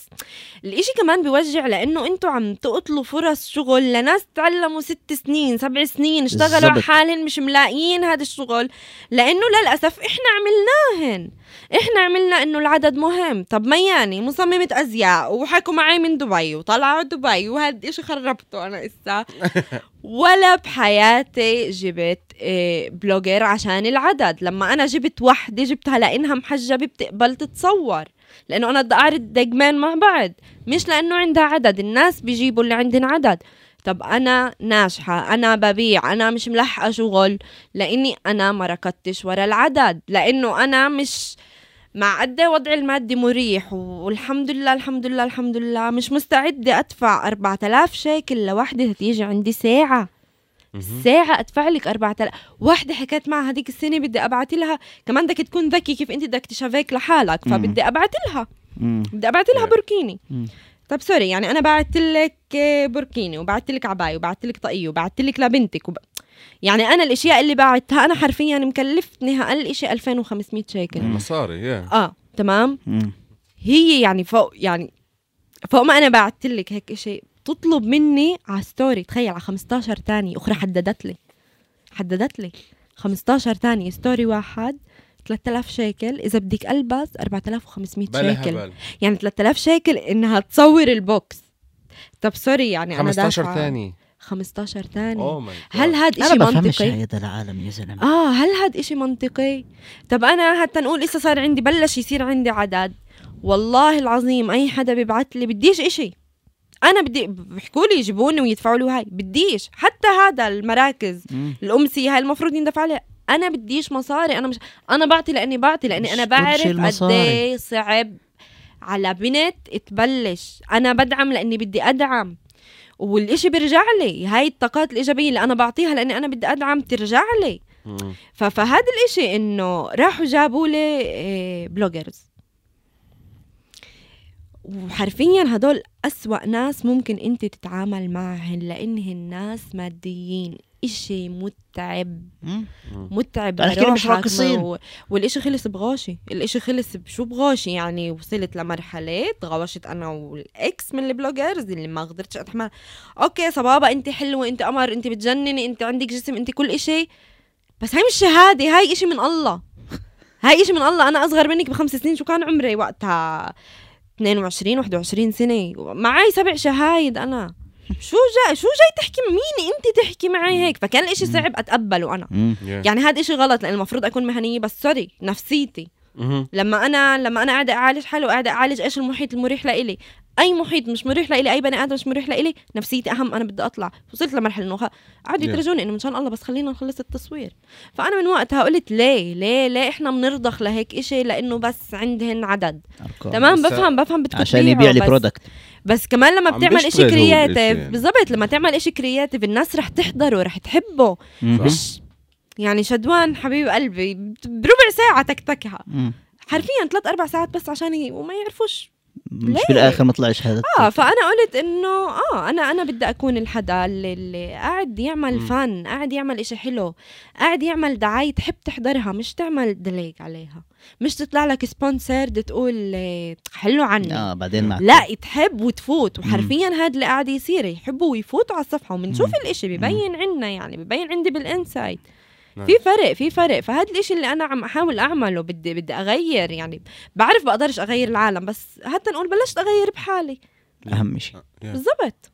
الإشي كمان بيوجع لأنه أنتوا عم تقتلوا فرص شغل لناس تعلموا ست سنين سبع سنين اشتغلوا. حالهم مش ملاقيين هذا الشغل. لأنه للأسف إحنا عملناهن. إحنا عملنا إنه العدد مهم. طب مياني مصممة أزياء وحكوا معي من دبي وطلعوا دبي وهذا الشيء خربته أنا إسا. ولا بحياتي جبت إيه، blogger عشان العدد. لما أنا جبت وحدة جبتها لإنها محجبة بتقبل تتصور. لأنه أنا بدي أعرض دقمان مع بعض. مش لأنه عندها عدد الناس بيجيبوا اللي عندن عدد. طب أنا ناجحة أنا ببيع أنا مش ملحقة شغل. لإني أنا ما ركضتش ورا العدد. لأنه أنا مش مع قد إيه وضعي المادي مريح؟ والحمد لله الحمد لله الحمد لله مش مستعدة أدفع 4000 شيكل لوحدة تيجي عندي ساعة. ساعة أدفع لك 4000 واحدة حكيت معها هذيك السنة بدي أبعت لها. كمان بدك تكون ذكي كيف أنت بدك تشافيك لحالك. فبدي أبعت لها. بدي أبعت لها مم. طب sorry يعني أنا بعت لك بوركيني وبعت لك عباية وبعت لك طاقية وبعت لك لبنتك وب... يعني أنا الأشياء اللي بعتها أنا حرفيا مكلفتني أقل شيء 2500 شيكل. مصاري يا آه تمام؟ مم. هي يعني فوق يعني فوق ما أنا بعت لك هيك شيء تطلب مني على story تخيل على 15 تاني أخرى حددت لي. حددت لي. 15 تاني story واحد 3000 شيكل. إذا بدك البس 4500 بلا شيكل. هبل. يعني 3000 شيكل إنها تصور ال box. طب sorry يعني أنا 15 دافعة. ثاني 15 تاني. oh my هل هاد بفهمش منطقي؟ هذا العالم يا زلمة. آه هل هاد إشي منطقي؟ طب أنا حتى نقول لسه صار عندي بلش يصير عندي عدد. والله العظيم أي حدا بيبعت لي بديش إشي. أنا بدي بيحكوا لي يجيبوني ويدفعوا لي هاي بديش. حتى هذا المراكز مم. الأمسية هاي المفروض يندفع لها. أنا بديش مصاري. أنا مش أنا بعطي لأني بعطي لأني أنا بعرف قد. إيه صعب على بنت تبلش. أنا بدعم لأني بدي أدعم. والإشي بيرجع لي. هاي الطاقات الإيجابية اللي أنا بعطيها لأني أنا بدي أدعم ترجع لي. فهذا الإشي إنه راحوا جابوا لي بلوجرز وحرفيا هدول أسوأ ناس ممكن أنت تتعامل معهن لأنهن ناس ماديين. إشي متعب. متعب كده مش راقصين. و... والإشي خلص بغاشي. الإشي خلص بشو بغاشي؟ يعني وصلت لمرحلة تغوشت أنا والإكس من البلوجرز اللي ما قدرتش أتحمل. أوكي صبابة أنت حلوة أنت قمر أنت بتجنني أنت عندك جسم أنت كل إشي. بس هاي مش شهادة هاي إشي من الله. هاي إشي من الله. أنا أصغر منك بخمس سنين شو كان عمري؟ وقتها 22 21 سنة. معي سبع شهايد أنا. شو جاي شو جاي تحكي؟ مين انت تحكي معي هيك؟ فكان الإشي صعب أتقبله أنا. يعني هذا إشي غلط لأن المفروض أكون مهنية بس سوري نفسيتي. لما أنا لما أنا قاعدة أعالج حالي وقاعدة أعالج إيش المحيط المريح لإلي. أي محيط مش مريح لإلي أي بني آدم مش مريح لإلي نفسيتي أهم أنا بدي أطلع. وصلت لمرحلة إنه قعدوا. يترجوني إنه من شان الله بس خلينا نخلص التصوير. فأنا من وقتها قلت ليه؟ ليه ليه إحنا بنرضخ لهيك إشي؟ لأنه بس عندهن عدد. تمام؟ بفهم بفهم بدكم عشان يبيع لي product بس كمان لما عم بتعمل الإشي creative يعني. بالضبط لما تعمل إشي creative الناس رح تحضره رح تحبه. مش يعني شدوان حبيب قلبي بربع ساعة تكتكها. حرفيا ثلاث أربع ساعات بس عشان. وما يعرفوش مش ليه؟ بالاخر ما طلعش هذا آه فأنا قلت إنه آه أنا أنا بدي أكون الحدا اللي, اللي قاعد يعمل. فن قاعد يعمل إشي حلو قاعد يعمل دعاية تحب تحضرها مش تعمل דלג عليها مش تطلع لك sponsor تقول آه، حلو عني. آه بعدين معك لا تحب وتفوت. وحرفيا هذا اللي قاعد يصير يحبوا ويفوتوا على الصفحة. وبنشوف الإشي ببين عنا يعني ببين عندي بال insight. نعم. في فرق في فرق. فهذا الإشي اللي أنا عم أحاول أعمله بدي بدي أغير يعني. بعرف بقدرش أغير العالم بس حتى نقول بلشت أغير بحالي. أهم شيء يا. بالضبط.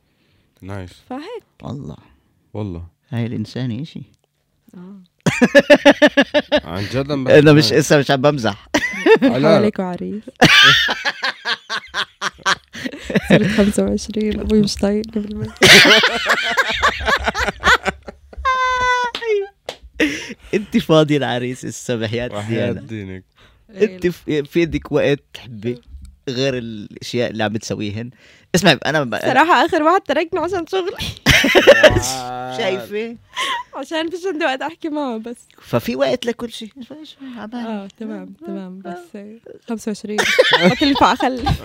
nice فهيك. والله. والله. هاي الانسانيه شيء عن جد أنا مش. لسه مش عم بمزح. حواليك وعريس. صرت 25 أبوي مش طايقني بالبيت انت فاضي العريس وحياة ديانا دينك. انت في في عندك وقت تحبي غير الأشياء اللي عم بتسويهن؟ اسمعي أنا ب... صراحة آخر واحد تركني عشان شغلي. شايفة؟ عشان فيش عندي وقت أحكي معه بس. ففي وقت لكل شيء. آه تمام تمام بس 25 بكلفة أخلف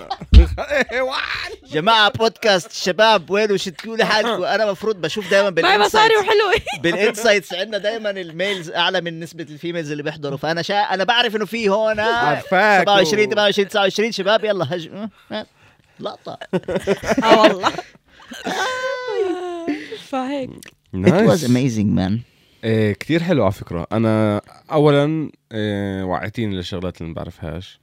جماعة بودكاست شباب وينو شتكوا لي حالكم؟ أنا مفروض بشوف دائما معي مصاري بالإنسايتس. وحلوة. بالإنسايتس عندنا دائما الميلز أعلى من نسبة الفيميلز اللي بيحضروا. فأنا شا... أنا بعرف إنه في هون عارفاك 27 28 29 شباب يلا هج أه، لقطة. آه والله. فهيك. It was amazing man. إيه كتير حلو على فكرة. أنا أولا إيه وعيتيني للشغلات اللي ما بعرفهاش.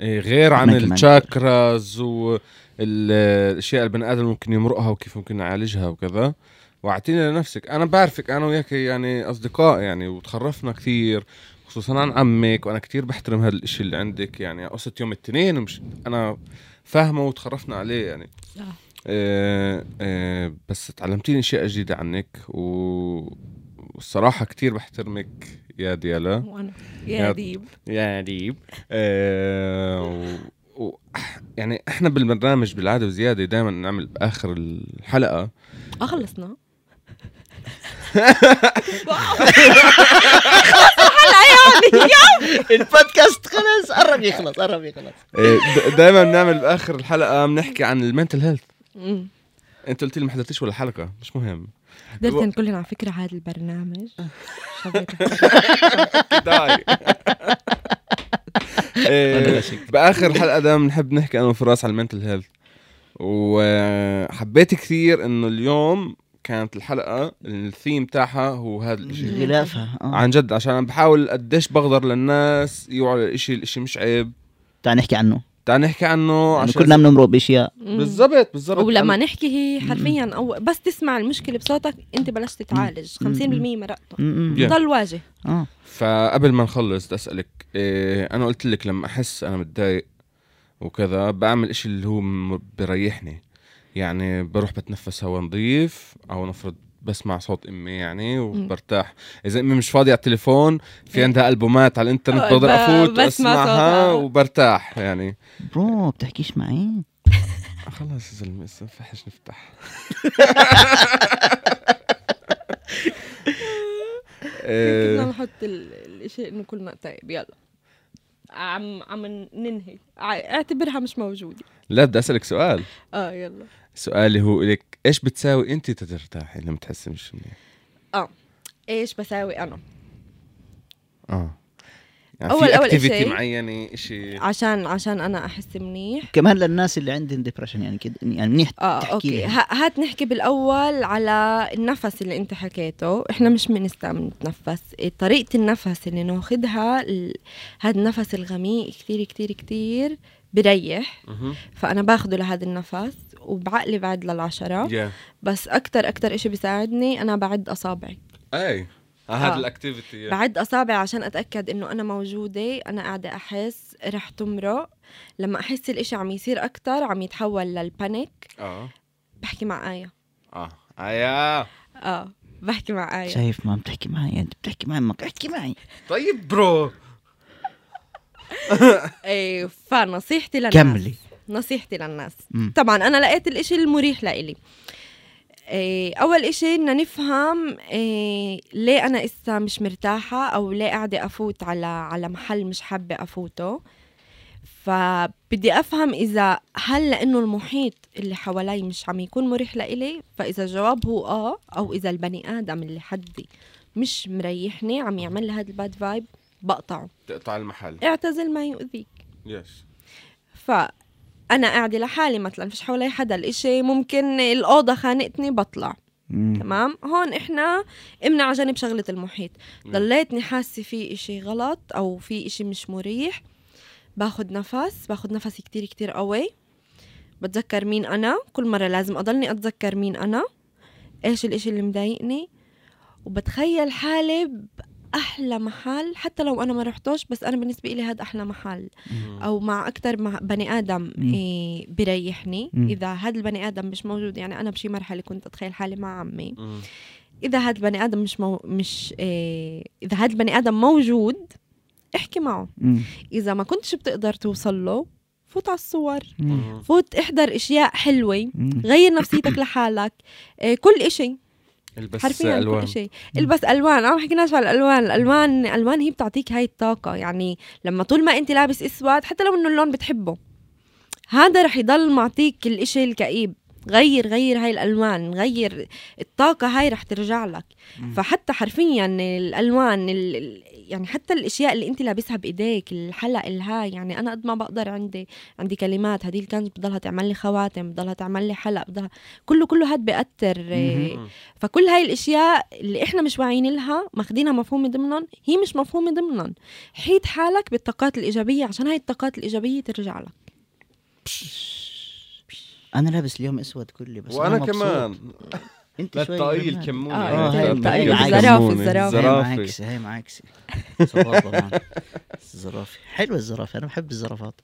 إيه غير عن أنا. الشاكراز والاشياء البني آدم ممكن يمرقها وكيف ممكن يعالجها وكذا. وعدتيني لنفسك. أنا بعرفك أنا وياك يعني أصدقاء يعني وتخرفنا كثير خصوصا عن عمك وأنا كتير بحترم هذا الإشي اللي عندك. يعني قصة يوم الاثنين ومش أنا فاهمه وتخرفنا عليه يعني. صح. آه آه بس تعلمتيني اشياء جديده عنك و... والصراحة كتير بحترمك يا ديالا. وأنا يا- يا ديب. يا ديب. آه و... و... يعني إحنا بالبرنامج بالعادة وزيادة دائما نعمل باخر الحلقة. آه خلصنا. البودكاست خلص قرب يخلص قرب يخلص. دائما بنعمل بآخر الحلقة بنحكي عن ال mental health. أنت قلت لي ما حضرتيش ولا حلقة مش مهم. قدرت نقول على فكرة هذا البرنامج. إيه، بآخر حلقه دائما بنحب نحكي أنا وفراس على ال mental health وحبيت كثير إنه اليوم كانت الحلقة الثيم تاعها هو هذا الشيء غلافها آه. عن جد عشان أنا بحاول قديش بقدر للناس يوعوا الإشي الإشي مش عيب. تعال نحكي عنه. تعال نحكي عنه يعني عشان كلنا بنمرق بأشياء. بالضبط بالضبط. ولما نحكي هي حرفيا أو بس تسمع المشكلة بصوتك أنت بلشت تتعالج 50% مرقته. ضل واجه. آه. فقبل ما نخلص بدي أسألك إيه أنا قلت لك لما أحس أنا متضايق وكذا بعمل إشي اللي هو بريحني يعني بروح بتنفس هواء نظيف أو نفرض بسمع صوت أمي يعني وبرتاح. إذا أمي مش فاضية على التليفون في إيه. عندها ألبومات على الإنترنت بقدر أفوت وأسمعها. وبرتاح يعني. برو بتحكيش معي؟ خلاص يا زلمة لسه فحش نفتح. بدنا إيه، نحط ال- الشيء إنه كلنا طيب يلا. عم عم ننهي. اعتبرها مش موجودة. لا بدي أسألك سؤال. آه يلا. سؤالي هو لك إيش بتساوي أنت تترتاحي لما تحسي مش منيح إيش بساوي أنا؟ آه. يعني في أول activity إشي- معينة شيء عشان عشان أنا أحس منيح. كمان للناس اللي عندهم depression يعني كده يعني منيح آه تحكي okay. هات نحكي بالأول على النفس اللي أنت حكيته. إحنا مش بنستعمل نتنفس. طريقة النفس اللي ناخدها ال... هذا النفس الغميق كتير كتير كتير بريح. فأنا باخده لهذا النفس وبعقلي بعد للعشرة. يا بس أكتر أكتر إشي بيساعدني أنا بعد أصابعي. أي. هذا آه. ال activity. بعد أصابعي عشان أتأكد إنه أنا موجودة أنا قاعدة أحس رح تمرق. لما أحس الإشي عم يصير أكتر عم يتحول لل panic. آه. بحكي مع آية. آه. ايا آه. بحكي مع آية. شايف ما بتحكي معي؟ أنت بتحكي معي؟ ما احكي معي. طيب bro. إيه فنصيحتي للناس. كملي. نصيحتي للناس. مم. طبعا أنا لقيت الإشي المريح لإلي. إيه أول إشي بدنا نفهم إيه ليه أنا اسا مش مرتاحة أو ليه قاعدة أفوت على على محل مش حابة أفوته. فبدي أفهم إذا هل لإنه المحيط اللي حوالي مش عم يكون مريح لإلي؟ فإذا الجواب هو آه أو إذا البني آدم اللي حدي مش مريحني عم يعمل لي هذا الباد فايب بقطعه. تقطع المحل. اعتزل ما يؤذيك. يس فأنا قاعدة لحالي مثلا فيش حوالي حدا الإشي ممكن الأوضة خانقتني بطلع. مم. تمام؟ هون إحنا امنع على جنب شغلة المحيط. مم. ضليتني حاسة في إشي غلط أو في إشي مش مريح. باخد نفس باخد نفس كتير كتير قوي. بتذكر مين أنا؟ كل مرة لازم أضلني أتذكر مين أنا. إيش الإشي اللي مضايقني؟ وبتخيل حالي باحلى محل حتى لو أنا ما رحتوش بس أنا بالنسبة لي هذا أحلى محل أو مع أكثر مع بني آدم. إيه بريحني مم. إذا هذا البني آدم مش موجود يعني أنا بشي مرحلة كنت أتخيل حالي مع عمي مم. إذا هذا البني آدم مش مو مش إيه إذا هذا البني آدم موجود احكي معه مم. إذا ما كنتش بتقدر توصل له فوت على الصور مم. فوت احضر أشياء حلوة مم. غير نفسيتك لحالك إيه كل إشي البس حرفيا ألوان. كل شيء البس ألوان. آه ما حكيناش على الألوان. الألوان الألوان هي بتعطيك هاي الطاقة. يعني لما طول ما أنت لابس إسود حتى لو إنه اللون بتحبه هذا رح يضل معطيك الإشي الكئيب. غير غير هاي الألوان غير الطاقة هاي رح ترجع لك. مم. فحتى حرفيا الألوان ال- يعني حتى الأشياء اللي أنت لابسها بإيديك الحلق الهاي يعني أنا قد ما بقدر عندي عندي كلمات هدي كانت بضلها تعمل لي خواتم بضلها تعمل لي حلق بضلها كله كله هاد مم. فكل هاي الأشياء اللي إحنا مش واعيين لها ماخدينها مفهومه ضمنهم هي مش مفهومه ضمنهم. حيد حالك بالطاقات الإيجابية عشان هاي الطاقات الإيجابية ترجع لك. أنا لابس اليوم أسود كلي بس وأنا. كمان. أنت لا شوي الطاقية. الكمونة آه، آه، هاي الطاقية،. الزرافة، الزرافة. هي معاكسة. الزرافة حلوة الزرافة أنا بحب الزرافات.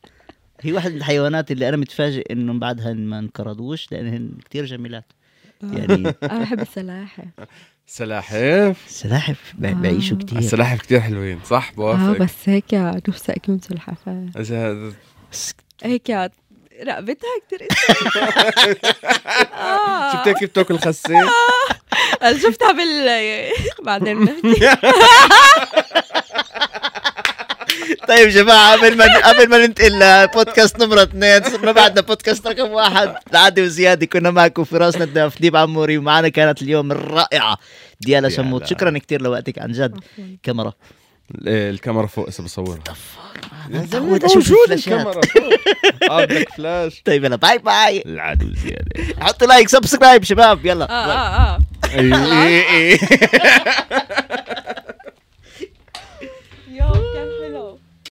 هي واحد من الحيوانات اللي أنا متفاجئ إنه بعدها ما انقرضوش لأنهن كتير جميلات. يعني أنا بحب السلاحف. سلاحف؟ السلاحف بع- بعيشوا كتير. السلاحف كتير حلوين صح؟ آه بوافق بس هيك نفسي أكون سلحفاة هيك رقبتها كتير آه. شفتها كيف بتاكل خسين أنا شفتها بال بعدين طيب جماعة قبل ما قبل ما ننتقل لبودكاست نمرة اثنين ما بعدنا بودكاست رقم واحد. عادي وزيادة كنا معكم في راسنا الدف ديب عموري ومعنا كانت اليوم الرائعة ديالا شموت. شكرا كتير لوقتك عن جد. كاميرا. الكاميرا فوق هسه بصورها متعود أشوف موجود الفلاشات بدك فلاش طيب. يلا باي باي العدو زيادة. حطوا لايك سبسكرايب شباب يلا. آه آه آه. اي اي اي